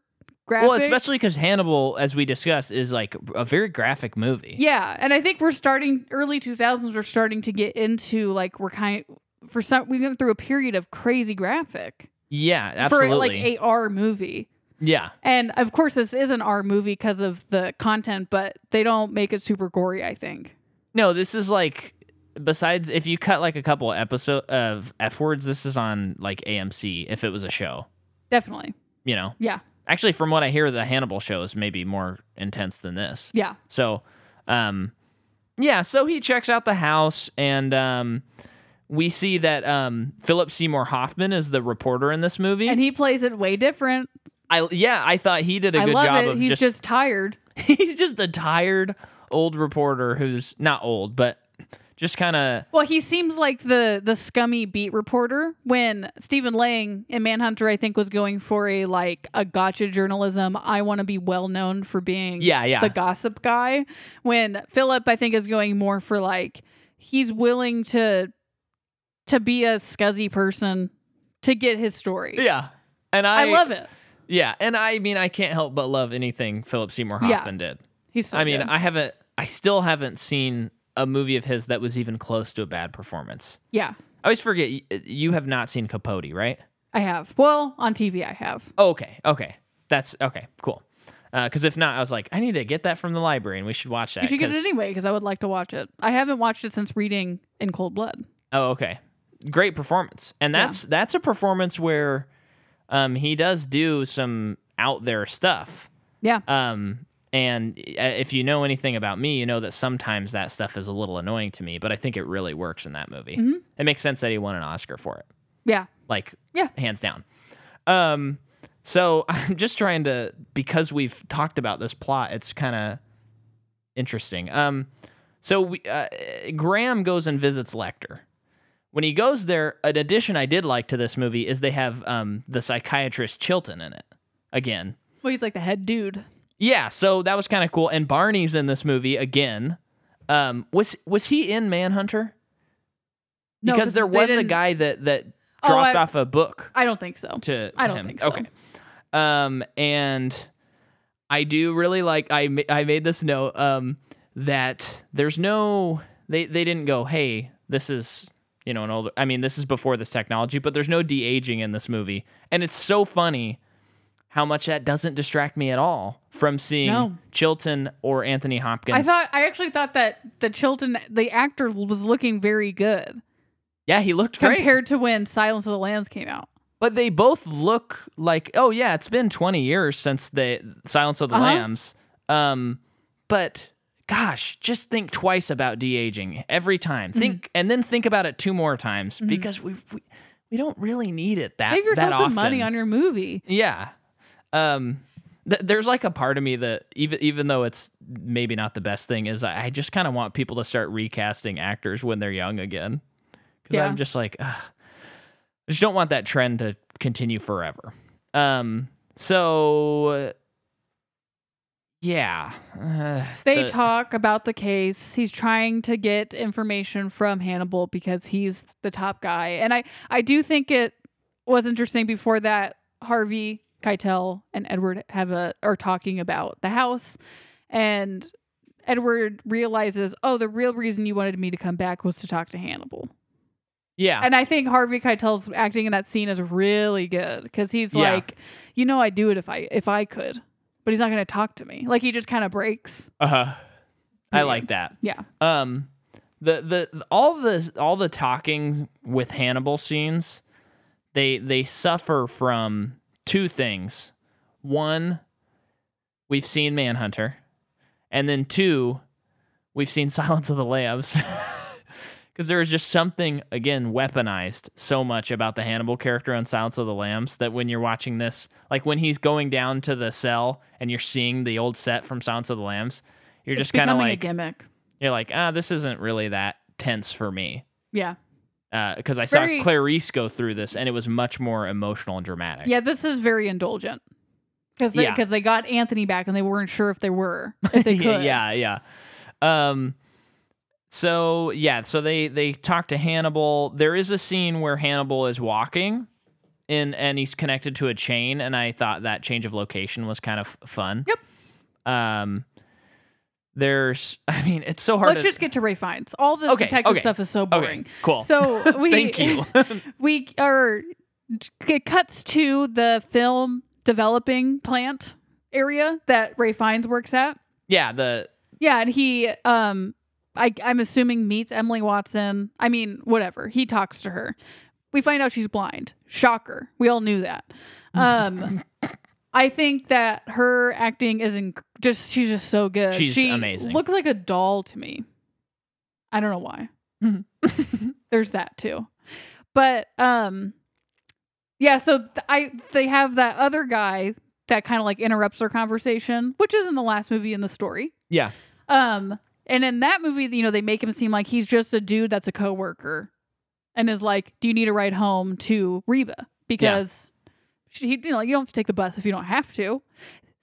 graphic. well, especially because Hannibal, as we discussed, is like a very graphic movie. Yeah, and I think we're starting early 2000s. We're starting to get into like we're kind of, for some we went through a period of crazy graphic Yeah, for absolutely. like a R movie. yeah, And of course, this is an R movie because of the content, but they don't make it super gory. I think. no, this is like. Besides, if you cut like a couple episode of f words, this is on like AMC. If it was a show, Definitely. you know. Yeah. Actually, from what I hear, the Hannibal show is maybe more intense than this. Yeah. So, um, yeah, so he checks out the house, and um, we see that um, Philip Seymour Hoffman is the reporter in this movie. And he plays it way different. I yeah, I thought he did a I good job it. of He's just, just, tired. he's just a tired old reporter who's not old, but just kind of Well, he seems like the the scummy beat reporter when Stephen Lang in Manhunter, I think, was going for a like a gotcha journalism. I want to be well known for being yeah, yeah, the gossip guy. When Philip, I think, is going more for like he's willing to to be a scuzzy person to get his story. yeah. And I, I love it. Yeah, and I mean I can't help but love anything Philip Seymour Yeah. Hoffman did. He's so I mean, good. I haven't I still haven't seen a movie of his that was even close to a bad performance. yeah, I always forget you have not seen Capote, right? I have. Well, on TV, I have. Oh, okay, okay, that's okay, cool. Because if not, I was like, I need to get that from the library, and we should watch that. You should get it 'cause- anyway because I would like to watch it. I haven't watched it since reading In Cold Blood. Oh, okay, great performance, and Yeah. that's that's a performance where um, he does do some out there stuff. Yeah. Um, And uh, if you know anything about me, you know that sometimes that stuff is a little annoying to me, but I think it really works in that movie. Mhm. It makes sense that he won an Oscar for it. Yeah. Like, Yeah. hands down. Um, so I'm just trying to because we've talked about this plot, it's kind of interesting. Um, so we, uh, Graham goes and visits Lecter. When he goes there, an addition I did like to this movie is they have um, the psychiatrist Chilton in it again. Well, he's like the head dude. Yeah, so that was kind of cool. And Barney's in this movie again. Um, was was he in Manhunter? No, Because there was a guy that that Oh, dropped I- off a book I don't think so. to, to I don't him. think so. Okay. Um, and I do really like. I ma- I made this note. Um, that there's no they they didn't go. Hey, this is you know an older. I mean, this is before this technology, but there's no de aging in this movie, and it's so funny how much that doesn't distract me at all from seeing No. Chilton or Anthony Hopkins. I thought I actually thought that the Chilton the actor was looking very good yeah, he looked great. compared to when Silence of the Lambs came out. But they both look like, oh yeah, it's been 20 years since the Silence of the Uh-huh. Lambs. Um, but gosh, just think twice about de aging every time. Mm-hmm. Think and then think about it two more times because we, we we don't really need it that Save that often. some money on your movie. yeah. Um, th- there's like a part of me that even even though it's maybe not the best thing is I, I just kind of want people to start recasting actors when they're young again because Yeah. I'm just like ugh, I just don't want that trend to continue forever. Um, so yeah, uh, They the- talk about the case. He's trying to get information from Hannibal because he's the top guy. And I, I do think it was interesting before that Harvey Keitel and Edward have a are talking about the house and Edward realizes, oh, the real reason you wanted me to come back was to talk to Hannibal. yeah, And I think Harvey Keitel's acting in that scene is really good because he's Yeah. like, you know, I'd do it if I if I could, but he's not going to talk to me. Like he just kind of breaks. uh, huh. I Yeah. like that. Yeah. Um, the the all the all the talking with Hannibal scenes, they they suffer from two things. One, we've seen Manhunter, and then two, we've seen Silence of the Lambs. Because there is just something again weaponized so much about the Hannibal character on Silence of the Lambs that when you're watching this, like when he's going down to the cell and you're seeing the old set from Silence of the Lambs, you're It's just kind of like a gimmick. you're like, ah, this isn't really that tense for me. Yeah. Because I saw Clarice go through this, and it was much more emotional and dramatic. Yeah, this is very indulgent. Because they, Yeah. they got Anthony back and they weren't sure if they were, if they could. yeah, yeah. Um, so yeah, so they they talk to Hannibal. There is a scene where Hannibal is walking, in and he's connected to a chain, and I thought that change of location was kind of fun. Yep. Um, there's, I mean, it's so hard. Let's to, just get to Ralph Fiennes. All this Okay, detective okay, stuff is so okay, boring. cool. So we Thank you. we are it cuts to the film developing plant area that Ralph Fiennes works at. yeah, the Yeah, and he um I I'm assuming meets Emily Watson. I mean, whatever. He talks to her. We find out she's blind. Shocker. We all knew that. Um I think that her acting is inc- just she's just so good. She's she amazing. Looks like a doll to me. I don't know why. There's that too. But um yeah, so th- I they have that other guy that kind of like interrupts their conversation, which is in the last movie in the story. yeah, Um, and in that movie, you know, they make him seem like he's just a dude that's a coworker, and is like, "Do you need a ride home to Reba?" Because she, you know, you don't have to take the bus if you don't have to.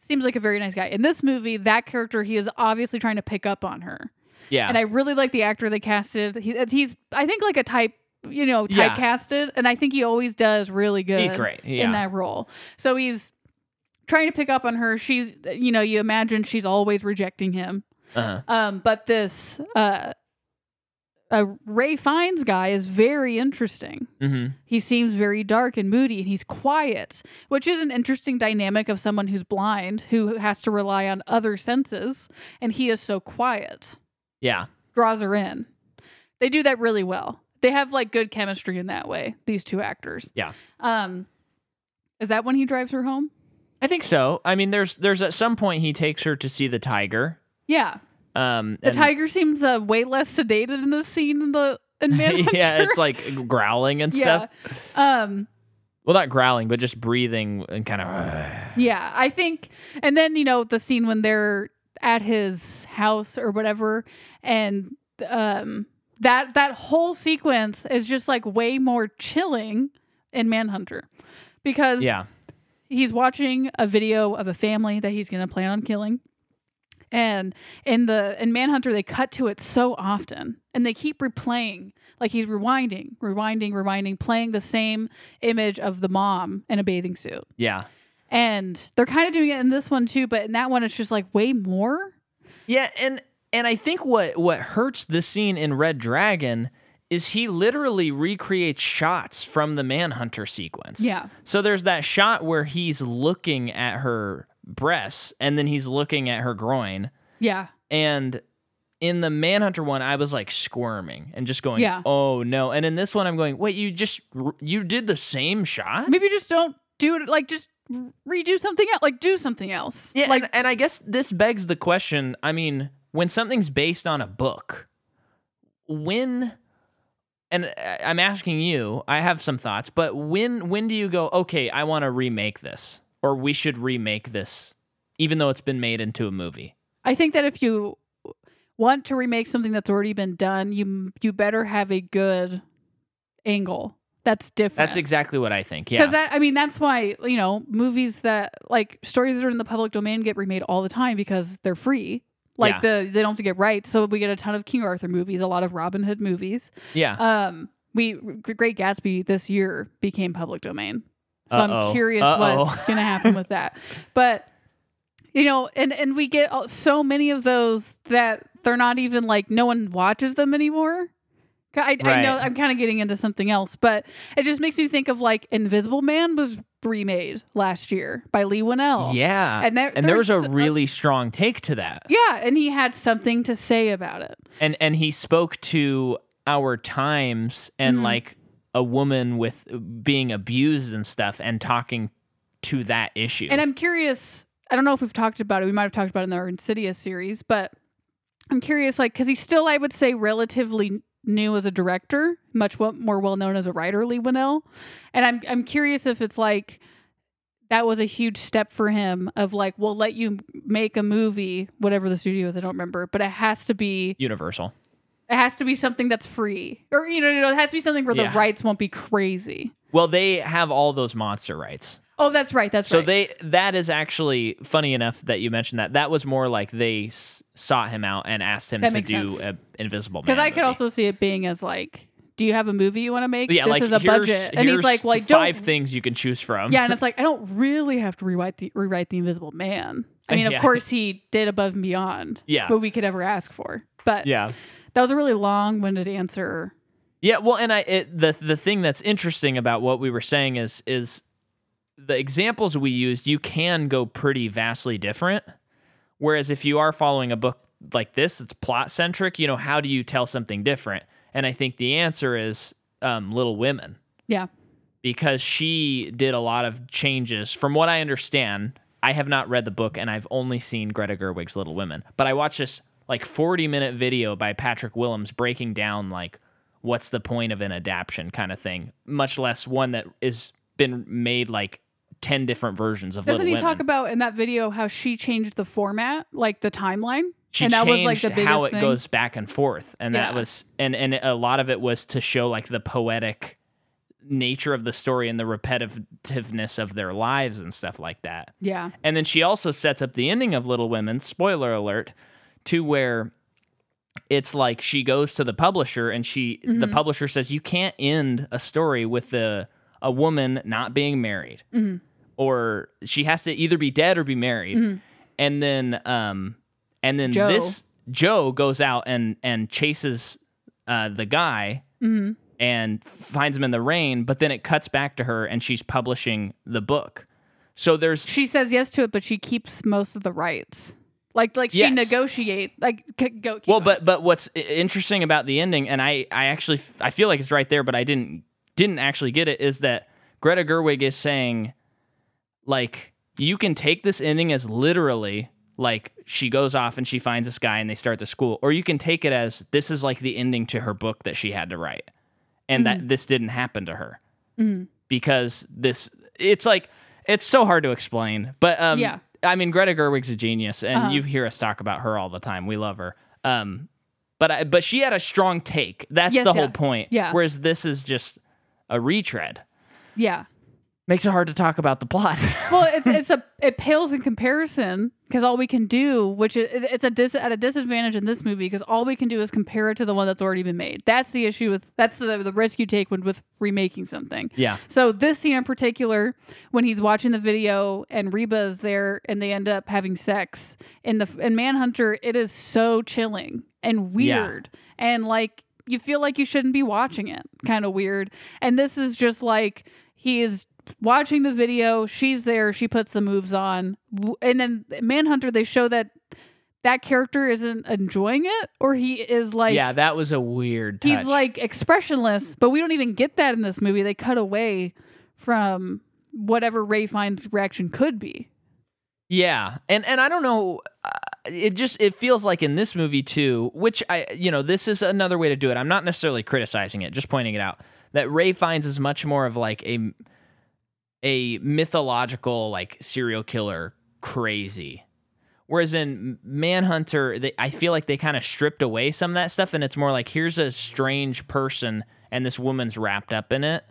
Seems like a very nice guy. In this movie, that character, he is obviously trying to pick up on her, yeah. and I really like the actor they casted. He, he's, I think, like a type, you know, Yeah. typecasted, and I think he always does really good He's great. Yeah. in that role. So he's trying to pick up on her. She's, you know, you imagine she's always rejecting him. uh-huh. Um, but this uh, uh, Ralph Fiennes guy is very interesting. hmm He seems very dark and moody, and he's quiet, which is an interesting dynamic of someone who's blind who has to rely on other senses, and he is so quiet. Yeah. Draws her in. They do that really well. They have like good chemistry in that way. These two actors. Yeah. Um, is that when he drives her home? I think so. I mean, there's there's at some point he takes her to see the tiger. Yeah. Um, The tiger seems uh, way less sedated in this scene in the in Manhunter. yeah, it's like growling and yeah. stuff. Um. Well, not growling, but just breathing and kind of. Yeah, I think, and then you know the scene when they're at his house or whatever, and um, that that whole sequence is just like way more chilling in Manhunter, because yeah, he's watching a video of a family that he's going to plan on killing. And in the in Manhunter, they cut to it so often, and they keep replaying, like he's rewinding, rewinding, rewinding, playing the same image of the mom in a bathing suit. yeah, And they're kind of doing it in this one too, but in that one, it's just like way more. yeah, and and I think what what hurts the scene in Red Dragon is he literally recreates shots from the Manhunter sequence. Yeah. So there's that shot where he's looking at her breasts and then he's looking at her groin. Yeah. And in the Manhunter one, I was like squirming and just going, Yeah. "Oh no!" And in this one, I'm going, "Wait, you just you did the same shot?" Maybe just don't do it. Like just redo something else. Like do something else. Yeah, Like and, and I guess this begs the question. I mean, when something's based on a book, when and I- I'm asking you, I have some thoughts, but when when do you go, okay, I want to remake this, or we should remake this, even though it's been made into a movie? I think that if you want to remake something that's already been done, you you better have a good angle that's different. That's exactly what I think. Because Yeah, that, I mean, that's why you know movies that like stories that are in the public domain get remade all the time because they're free. Like the they don't have to get rights, so we get a ton of King Arthur movies, a lot of Robin Hood movies. yeah. Um, we Great Gatsby this year became public domain, so. I'm curious Uh-oh. what's gonna happen with that. But you know, and and we get so many of those that they're not even like no one watches them anymore. I, I know I'm kind of getting into something else, but it just makes me think of like Invisible Man was remade last year by Leigh Whannell. yeah, and there- and there was a there's a- really strong take to that. Yeah, and he had something to say about it. and and he spoke to our times and Mhm. like a woman with being abused and stuff and talking to that issue And I'm curious. I don't know if we've talked about it. We might have talked about it in our Insidious series, but I'm curious, like, because he's still, I would say, relatively new as a director, much more well known as a writer, Leigh Whannell. And I'm I'm curious if it's like that was a huge step for him of like, we'll let you make a movie, whatever the studio is, I don't remember, but it has to be universal it has to be something that's free, or you know, you know it has to be something where Yeah. the rights won't be crazy. well they have all those monster rights Oh, that's right. That's right. so right. they that is actually funny enough that you mentioned that that was more like they s- sought him out and asked him That to makes do sense. a invisible man Because I could movie. also see it being as like, do you have a movie you want to make? yeah this like is a here's, budget, and he's like, well, I the don't. five things you can choose from yeah, and it's like I don't really have to rewrite the rewrite the Invisible Man. I mean, of Yeah. course he did above and beyond. Yeah. what we could ever ask for. But yeah that was a really long-winded answer. Yeah, well, and I it, the the thing that's interesting about what we were saying is is the examples we used. You can go pretty vastly different. Whereas if you are following a book like this, it's plot centric. You know, how do you tell something different? And I think the answer is um, Little Women Yeah, because she did a lot of changes. From what I understand, I have not read the book and I've only seen Greta Gerwig's Little Women, but I watched this like 40 minute video by Patrick Willems breaking down like what's the point of an adaptation kind of thing, much less one that is been made like 10 different versions of doesn't Little he Women. talk about in that video how she changed the format, like the timeline? she and that was like the biggest how it thing. goes back and forth and that was and and a lot of it was to show like the poetic nature of the story and the repetitiveness of their lives and stuff like that Yeah, And then she also sets up the ending of Little Women, spoiler alert, to where it's like she goes to the publisher and she the Mm-hmm. publisher says you can't end a story with the a woman not being married. Mm-hmm. Or she has to either be dead or be married. And then um and then Jo. this Jo goes out and and chases uh the guy Mm-hmm. and finds him in the rain, but then it cuts back to her and she's publishing the book. So there's she says yes to it, but she keeps most of the rights. Like, like she Yes. negotiate. Like, c- go. keep Well, going. but but what's interesting about the ending, and I I actually I feel like it's right there, but I didn't didn't actually get it. Is that Greta Gerwig is saying like you can take this ending as literally like she goes off and she finds this guy and they start the school, or you can take it as this is like the ending to her book that she had to write, and that this didn't happen to her Mhm. because this it's like it's so hard to explain. But um, Yeah. I mean Greta Gerwig's a genius, and Uh-huh. you hear us talk about her all the time. We love her. Um, but I, but she had a strong take. That's Yes, the yeah. whole point. Yeah. Whereas this is just a retread. Yeah. Makes it hard to talk about the plot. Well, it's it's a it pales in comparison because all we can do, which is it's a dis, at a disadvantage in this movie because all we can do is compare it to the one that's already been made. That's the issue with that's the the risk you take when with remaking something. yeah. So this scene in particular, when he's watching the video and Reba is there and they end up having sex in the in Manhunter, it is so chilling and Yeah. weird and like you feel like you shouldn't be watching it, kind of weird. And this is just like he is watching the video, she's there, she puts the moves on, and then Manhunter they show that that character isn't enjoying it or he is like yeah, that was a weird touch. he's like expressionless, but we don't even get that in this movie. They cut away from whatever Ralph Fiennes' reaction could be. Yeah, and and I don't know. Uh, it just it feels like in this movie too, which I you know this is another way to do it. I'm not necessarily criticizing it, just pointing it out that Ralph Fiennes is much more of like a a mythological like serial killer crazy. Whereas in Manhunter, they, I feel like they kind of stripped away some of that stuff, and it's more like here's a strange person, and this woman's wrapped up in it.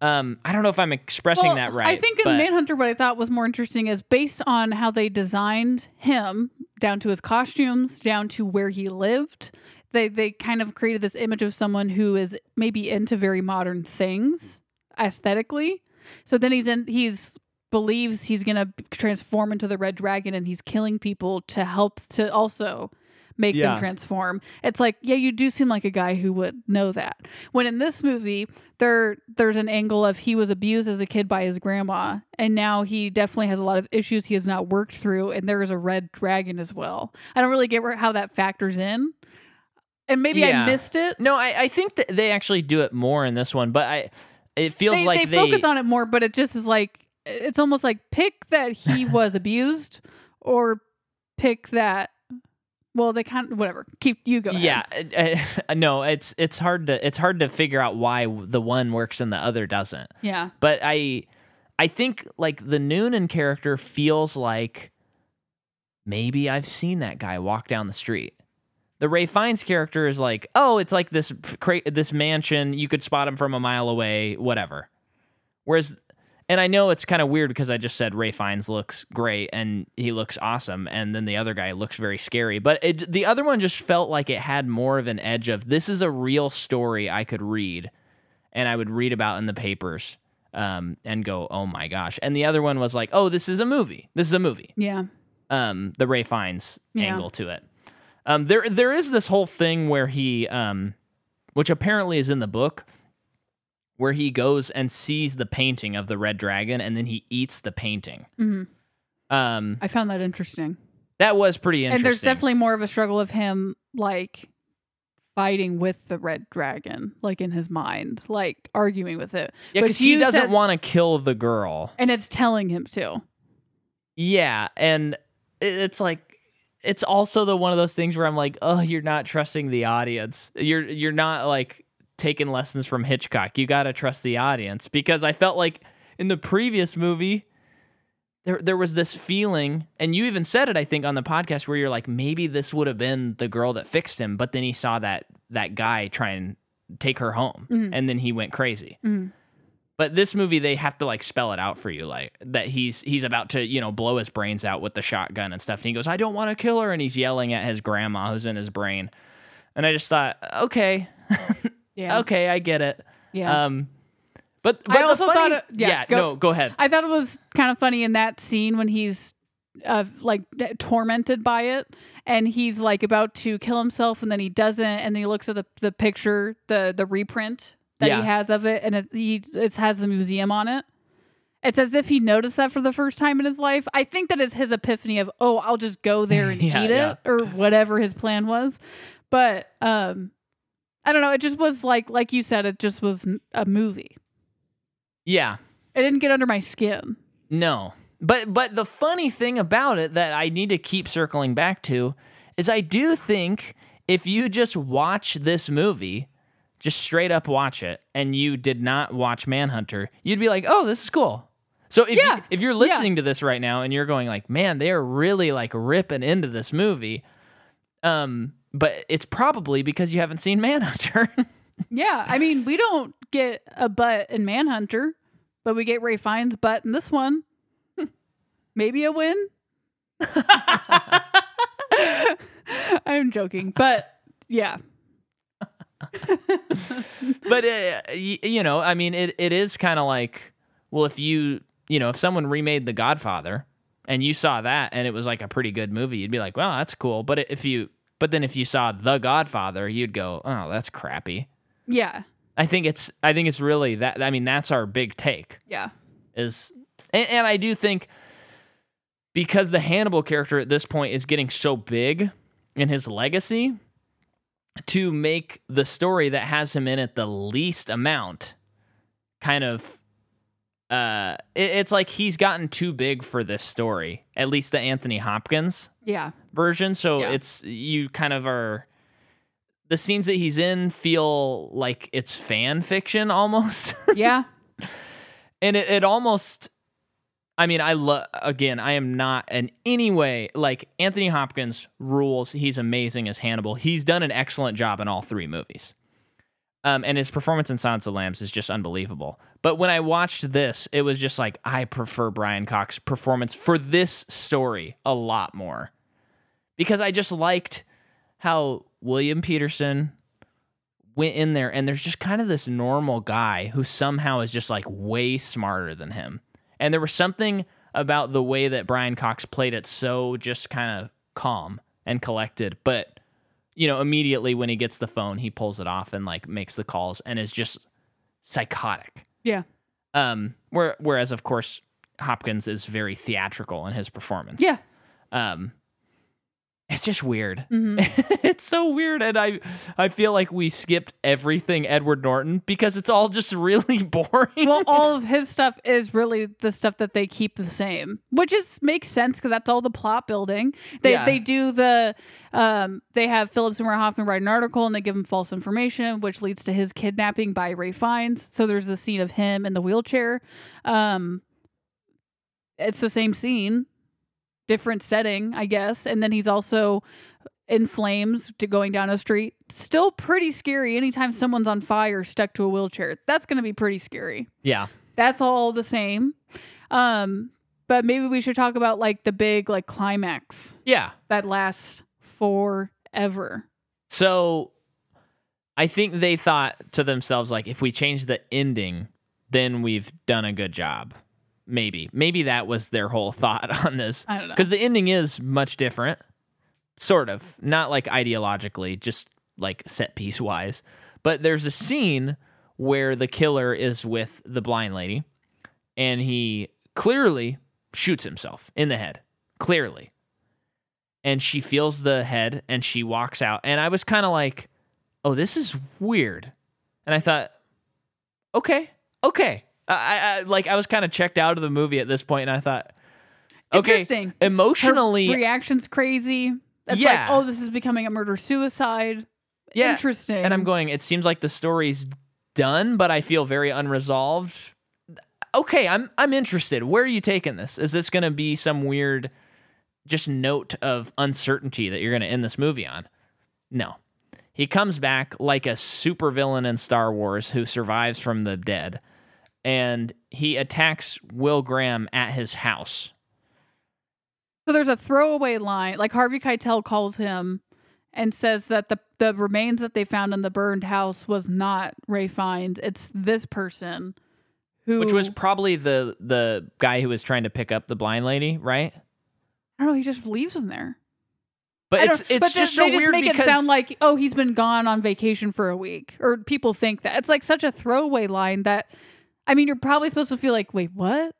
Um, I don't know if I'm expressing Well, that right. I think in but- Manhunter, what I thought was more interesting is based on how they designed him, down to his costumes, down to where he lived. They they kind of created this image of someone who is maybe into very modern things aesthetically. So then he's in he's believes he's gonna transform into the red dragon and he's killing people to help to also make Yeah. them transform. It's like, yeah, you do seem like a guy who would know that. When in this movie, there there's an angle of he was abused as a kid by his grandma, and now he definitely has a lot of issues he has not worked through, and there is a red dragon as well. I don't really get where, how that factors in, and maybe Yeah. I missed it. No, I, I think that they actually do it more in this one, but I it feels they, like they focus on it more, but it just is like it's almost like pick that he was abused, or pick that. Well, they kind of whatever. Keep you go. ahead. yeah, uh, no, it's it's hard to it's hard to figure out why the one works and the other doesn't. yeah, But I I think like the Noonan character feels like maybe I've seen that guy walk down the street. The Ralph Fiennes character is like, oh, it's like this cra- this mansion. You could spot him from a mile away, whatever. Whereas, and I know it's kind of weird because I just said Ralph Fiennes looks great and he looks awesome, and then the other guy looks very scary. But it, the other one just felt like it had more of an edge of this is a real story I could read, and I would read about in the papers um, and go, oh my gosh. And the other one was like, oh, this is a movie. This is a movie yeah, um, the Ralph Fiennes Yeah. angle to it. Um, there there is this whole thing where he, um, which apparently is in the book, where he goes and sees the painting of the red dragon and then he eats the painting. hmm Um, I found that interesting. that was pretty interesting. And there's definitely more of a struggle of him like fighting with the red dragon, like in his mind, like arguing with it. yeah, because he doesn't said- want to kill the girl. And it's telling him to. Yeah, and it's like it's also the one of those things where I'm like, oh, you're not trusting the audience. You're you're not like taking lessons from Hitchcock. You got to trust the audience because I felt like in the previous movie there there was this feeling and you even said it I think on the podcast where you're like maybe this would have been the girl that fixed him, but then he saw that that guy try and take her home Mhm. and then he went crazy. Mhm. But this movie, they have to like spell it out for you, like that he's he's about to you know blow his brains out with the shotgun and stuff. And he goes, "I don't want to kill her," and he's yelling at his grandma who's in his brain. And I just thought, okay, Yeah. okay, I get it. Yeah. Um, but but I the also funny, thought it- yeah, go- no, go ahead. I thought it was kind of funny in that scene when he's uh, like tormented by it and he's like about to kill himself and then he doesn't and then he looks at the, the picture the the reprint that Yeah. he has of it and it he it has the museum on it. It's as if he noticed that for the first time in his life. I think that is his epiphany of oh i'll just go there and Yeah, eat yeah. it or whatever his plan was. But um i don't know. It just was like like you said it just was a movie. Yeah, it didn't get under my skin. No, But but the funny thing about it that I need to keep circling back to is I do think if you just watch this movie, just straight up watch it, and you did not watch Manhunter, you'd be like, "Oh, this is cool." So if Yeah. you, if you're Yeah. listening to this right now and you're going like, "Man, they are really like ripping into this movie," um, but it's probably because you haven't seen Manhunter. Yeah, I mean, we don't get a butt in Manhunter, but we get Ralph Fiennes' butt in this one. Maybe a win. I'm joking, but yeah, but uh, y- you know, I mean, it, it is kind of like, well, if you, you know, if someone remade The Godfather and you saw that and it was like a pretty good movie, you'd be like, well, that's cool. But if you, but then if you saw The Godfather, you'd go, oh, that's crappy. yeah, I think it's, I think it's really that. I mean, that's our big take yeah, is, and, and I do think because the Hannibal character at this point is getting so big in his legacy to make the story that has him in it the least amount kind of uh it, it's like he's gotten too big for this story at least the anthony hopkins yeah, version. So Yeah. it's you kind of are the scenes that he's in feel like it's fan fiction almost. Yeah, and it, it almost i mean i love again i am not in any way like anthony hopkins rules. He's amazing as hannibal. He's done an excellent job in all three movies. Um, and his performance in silence of the lambs is just unbelievable. But when i watched this it was just like i prefer brian cox's performance for this story a lot more. Because i just liked how william petersen went in there and there's just kind of this normal guy who somehow is just like way smarter than him. And there was something about the way that Brian Cox played it so just kind of calm and collected, but you know, immediately when he gets the phone, he pulls it off and like makes the calls and is just psychotic. yeah, Um where, whereas of course Hopkins is very theatrical in his performance. yeah. Um it's just weird. hmm it's so weird and i i feel like we skipped everything edward norton because it's all just really boring well, all of his stuff is really the stuff that they keep the same, which is makes sense because that's all the plot building. They Yeah. they do the um they have Philip Seymour Hoffman write an article and they give him false information, which leads to his kidnapping by Ralph Fiennes. So there's the scene of him in the wheelchair. Um, it's the same scene, different setting, I guess, and then he's also in flames to going down a street. Still pretty scary anytime someone's on fire stuck to a wheelchair. That's going to be pretty scary. yeah That's all the same. Um but maybe we should talk about like the big like climax yeah that lasts forever. so i think they thought to themselves like if we change the ending then we've done a good job maybe. Maybe that was their whole thought on this. I don't know. because the ending is much different. Sort of. Not like ideologically just like set piece wise but there's a scene where the killer is with the blind lady and he clearly shoots himself in the head. Clearly. And she feels the head and she walks out. And i was kind of like oh this is weird. And i thought okay. Okay I, I, like i was kind of checked out of the movie at this point and i thought okay Interesting. Her emotionally reaction's crazy. It's Yeah. like, oh, this is becoming a murder suicide. Yeah, Interesting. and i'm going it seems like the story's done but i feel very unresolved okay i'm i'm interested where are you taking this is this going to be some weird just note of uncertainty that you're going to end this movie on no he comes back like a supervillain in star wars who survives from the dead and he attacks will graham at his house So there's a throwaway line, like Harvey Keitel calls him and says that the the remains that they found in the burned house was not Ralph Fiennes. It's this person who which was probably the the guy who was trying to pick up the blind lady right I don't know, he just leaves him there. but it's it's but just they so just weird make because it sound like oh he's been gone on vacation for a week or people think that it's like such a throwaway line that I mean you're probably supposed to feel like wait what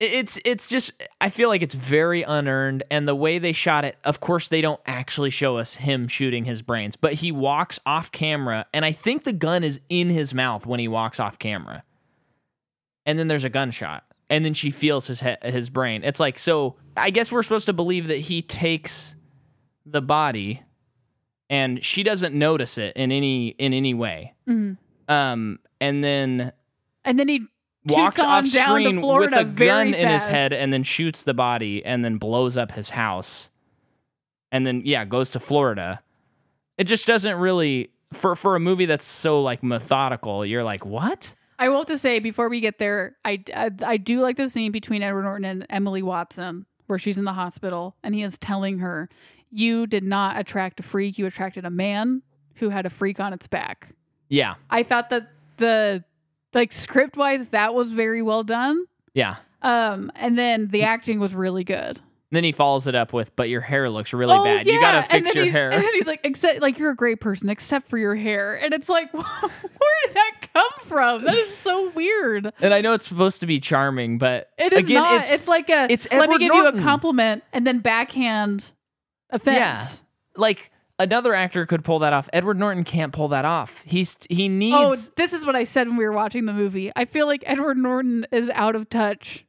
it's it's just I feel like it's very unearned and the way they shot it of course they don't actually show us him shooting his brains but he walks off camera and I think the gun is in his mouth when he walks off camera and then there's a gunshot and then she feels his he- his brain. It's like so. I guess we're supposed to believe that he takes the body, and she doesn't notice it in any in any way. Mhm. Um, and then And then he walks on off screen with a gun very in his head, and then shoots the body, and then blows up his house, and then yeah, goes to Florida. It just doesn't really for for a movie that's so like methodical. You're like, what? I will have to say before we get there, I, I I do like the scene between Edward Norton and Emily Watson where she's in the hospital and he is telling her, "You did not attract a freak. You attracted a man who had a freak on its back." Yeah, I thought that the like script wise that was very well done. yeah. Um, and then the acting was really good. Then he follows it up with, "But your hair looks really oh, bad. Yeah. You gotta fix your he- hair." And then he's like, except like you're a great person, except for your hair. And it's like, where did that come from? That is so weird. And I know it's supposed to be charming, but It is again, not. it's It's, like a it's let me give Norton. you a compliment and then backhand offense. Yeah. like another actor could pull that off. Edward Norton can't pull that off. He's he needs. Oh, this is what I said when we were watching the movie. I feel like Edward Norton is out of touch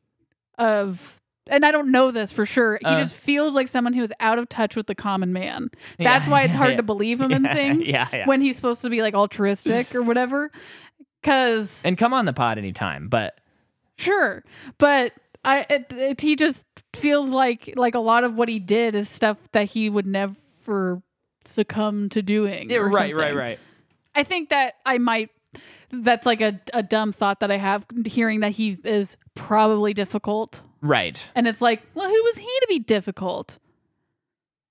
of and I don't know this for sure. He Uh. just feels like someone who is out of touch with the common man. That's Yeah, why it's hard yeah, to believe him in things Yeah, yeah. when he's supposed to be like altruistic or whatever. Cause and come on the pod anytime, but Sure, but I it, it, he just feels like like a lot of what he did is stuff that he would never succumb to doing. yeah, right, right, right. I think that I might. That's like a a dumb thought that I have hearing that he is probably difficult, Right. and it's like, well, who was he to be difficult?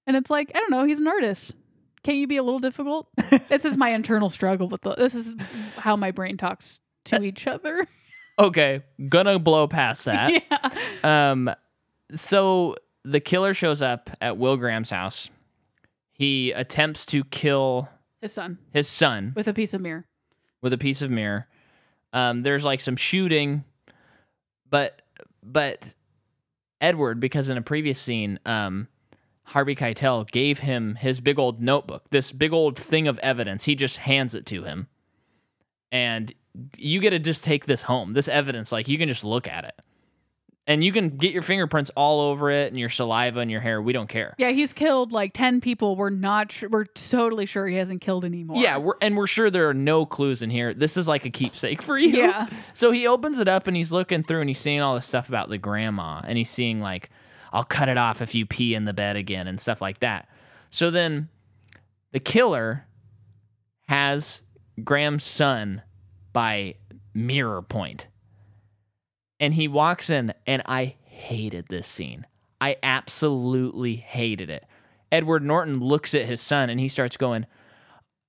And it's like, I don't know. He's an artist. Can't you be a little difficult? this is my internal struggle with the. This is how my brain talks to each other. Okay, gonna blow past that. yeah. Um, so the killer shows up at Will Graham's house. He attempts to kill His son his son with a piece of mirror. with a piece of mirror. Um, there's like some shooting, but but Edward, because in a previous scene, um, Harvey Keitel gave him his big old notebook, this big old thing of evidence. He just hands it to him, and you get to just take this home. This evidence, like you can just look at it, and you can get your fingerprints all over it and your saliva and your hair. We don't care. Yeah, he's killed like ten people. We're not. Sure, we're totally sure he hasn't killed anymore. Yeah, we're, and we're sure there are no clues in here. This is like a keepsake for you. Yeah. So he opens it up and he's looking through and he's seeing all this stuff about the grandma and he's seeing like, I'll cut it off if you pee in the bed again and stuff like that. So then the killer has Graham's son by mirror point. And he walks in and I hated this scene. I absolutely hated it. Edward Norton looks at his son and he starts going,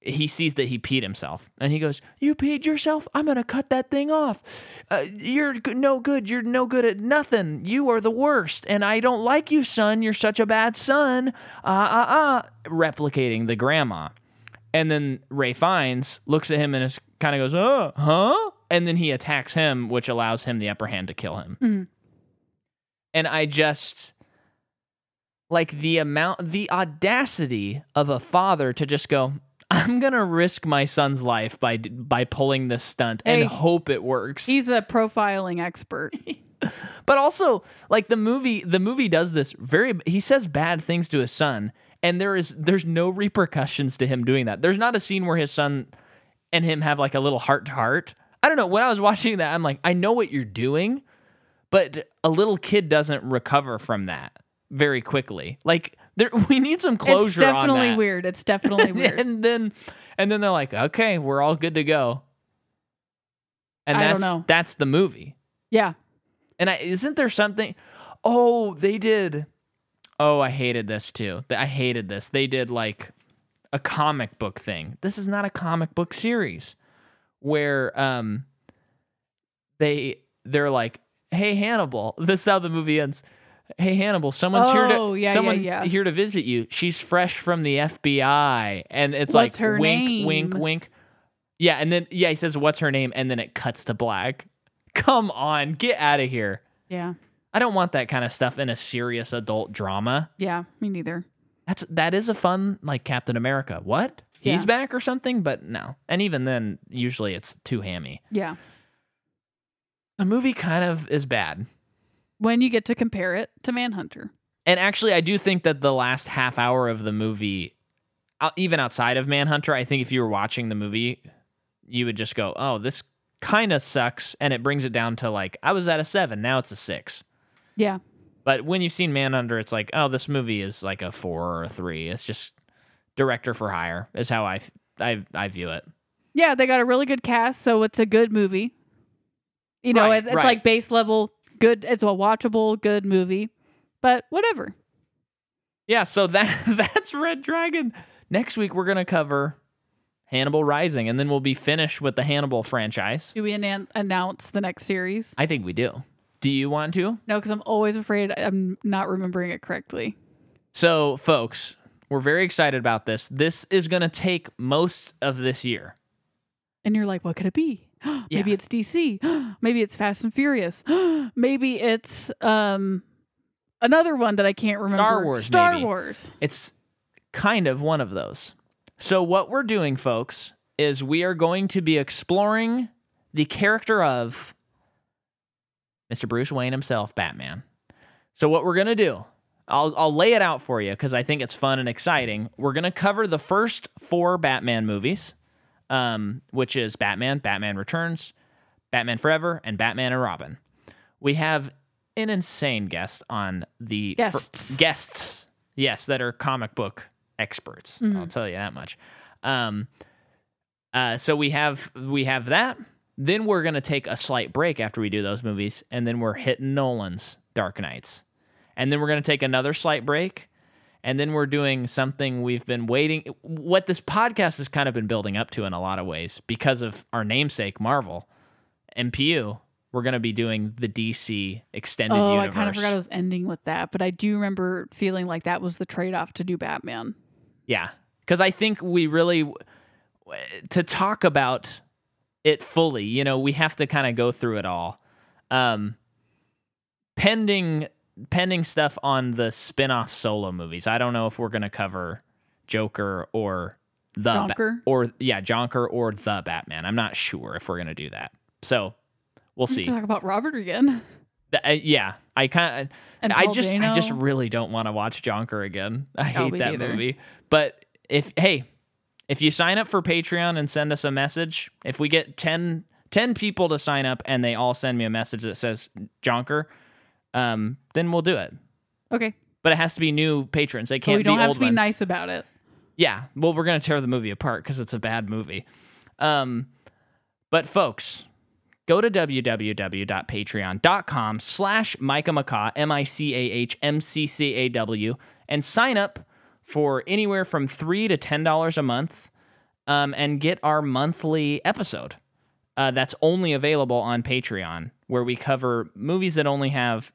he sees that he peed himself and he goes you peed yourself? I'm gonna cut that thing off. Uh, you're no good. You're no good at nothing. You are the worst and i don't like you son. You're such a bad son. Uh uh uh replicating the grandma. And then ralph fiennes looks at him and kind of goes uh huh and then he attacks him which allows him the upper hand to kill him Mhm. and i just like the amount the audacity of a father to just go i'm gonna risk my son's life by by pulling this stunt Hey, and hope it works he's a profiling expert. but also like the movie the movie does this very he says bad things to his son and there is there's no repercussions to him doing that there's not a scene where his son and him have like a little heart to heart i don't know when i was watching that i'm like i know what you're doing but a little kid doesn't recover from that very quickly like there we need some closure it's definitely on that weird. It's definitely weird. and then and then they're like okay we're all good to go and I that's that's the movie yeah. and I, isn't there something? Oh, they did. Oh, I hated this too. I hated this. They did like a comic book thing. This is not a comic book series where um they they're like, "Hey Hannibal, this is how the movie ends. Hey Hannibal, someone's here Oh, to yeah, yeah, someone's yeah. here to visit you. She's fresh from the FBI." And it's What's like wink, wink, wink. Yeah, and then yeah, he says, "What's her name?" and then it cuts to black. Come on, get out of here. Yeah. I don't want that kind of stuff in a serious adult drama. Yeah. Me neither. That's that is a fun like Captain America. What? He's Yeah. back or something? But no. And even then, usually it's too hammy. Yeah. the movie kind of is bad. when you get to compare it to Manhunter. And actually, I do think that the last half hour of the movie, uh, even outside of Manhunter, I think if you were watching the movie, you would just go, "Oh, this kind of sucks," and it brings it down to like I was at a seven, now it's a six. Yeah. But when you've seen Manhunter, it's like, oh, this movie is like a four or a three. It's just director for hire is how I I I view it. Yeah, they got a really good cast, so it's a good movie. You know, Right, it's, it's right. like base level good. It's a watchable good movie, but whatever. Yeah, so that that's Red Dragon. Next week we're gonna cover Hannibal Rising, and then we'll be finished with the Hannibal franchise. Do we annan- announce the next series? I think we do. Do you want to? No, because I'm always afraid I'm not remembering it correctly. So, folks, we're very excited about this. This is gonna take most of this year. And you're like, what could it be? Maybe Yeah. it's DC. Maybe it's Fast and Furious. Maybe it's um another one that I can't remember. Star Wars, Star maybe. Wars. It's kind of one of those. So, what we're doing, folks, is we are going to be exploring the character of Mr. Bruce Wayne himself, Batman. So, what we're going to do, I'll, I'll lay it out for you because I think it's fun and exciting. We're going to cover the first four Batman movies, um, which is Batman, Batman Returns, Batman Forever, and Batman and Robin. We have an insane guest on the fir- Guests. guests, yes, that are comic book experts. Mm-hmm. I'll tell you that much. Um, uh, so we have we have that. Then we're gonna take a slight break after we do those movies, and then we're hitting Nolan's Dark Knights, and then we're gonna take another slight break, and then we're doing something we've been waiting. What this podcast has kind of been building up to in a lot of ways because of our namesake Marvel, MPU. We're gonna be doing the DC extended Oh, universe. I kind of forgot it was ending with that, but I do remember feeling like that was the trade off to do Batman. Yeah, because I think we really to talk about it fully. You know, we have to kind of go through it all. Um, pending pending stuff on the spin-off solo movies. I don't know if we're gonna cover Joker or the Ba- or yeah Jonker or the Batman. I'm not sure if we're gonna do that. So we'll We see. talk about Robert again. Uh, yeah, I kind of I just I just really don't want to watch Jonker again. I hate that neither. movie. But if hey, if you sign up for Patreon and send us a message, if we get 10, 10 people to sign up and they all send me a message that says Jonker, um, then we'll do it. Okay. But it has to be new patrons. They can't we don't be have old to be ones. nice about it. Yeah. Well, we're gonna tear the movie apart because it's a bad movie. Um, but folks, go to www.patreon.com slash Micah McCaw, M-I-C-A-H-M-C-C-A-W, and sign up for anywhere from three to ten dollars a month, um, and get our monthly episode. Uh, that's only available on Patreon, where we cover movies that only have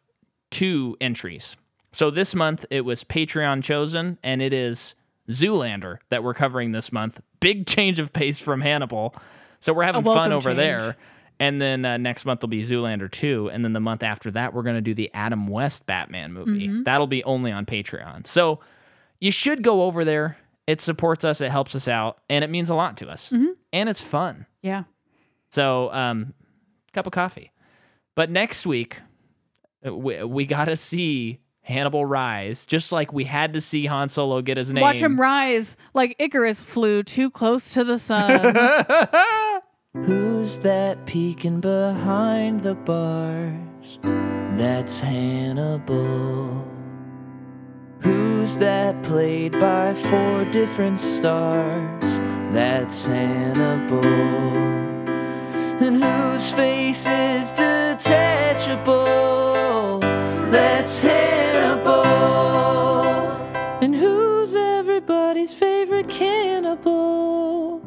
two entries. So this month it was Patreon chosen, and it is Zoolander that we're covering this month. Big change of pace from Hannibal. So we're having fun over change. there. And then uh, next month will be Zoolander 2. And then the month after that, we're going to do the Adam West Batman movie. Mm-hmm. That'll be only on Patreon. So you should go over there. It supports us, it helps us out, and it means a lot to us. Mm-hmm. And it's fun. Yeah. So, um, cup of coffee. But next week, we, we got to see Hannibal rise, just like we had to see Han Solo get his name. Watch him rise like Icarus flew too close to the sun. Who's that peeking behind the bars? That's Hannibal. Who's that played by four different stars? That's Hannibal. And whose face is detachable? That's Hannibal. And who's everybody's favorite cannibal?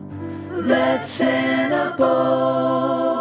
That's Hannibal.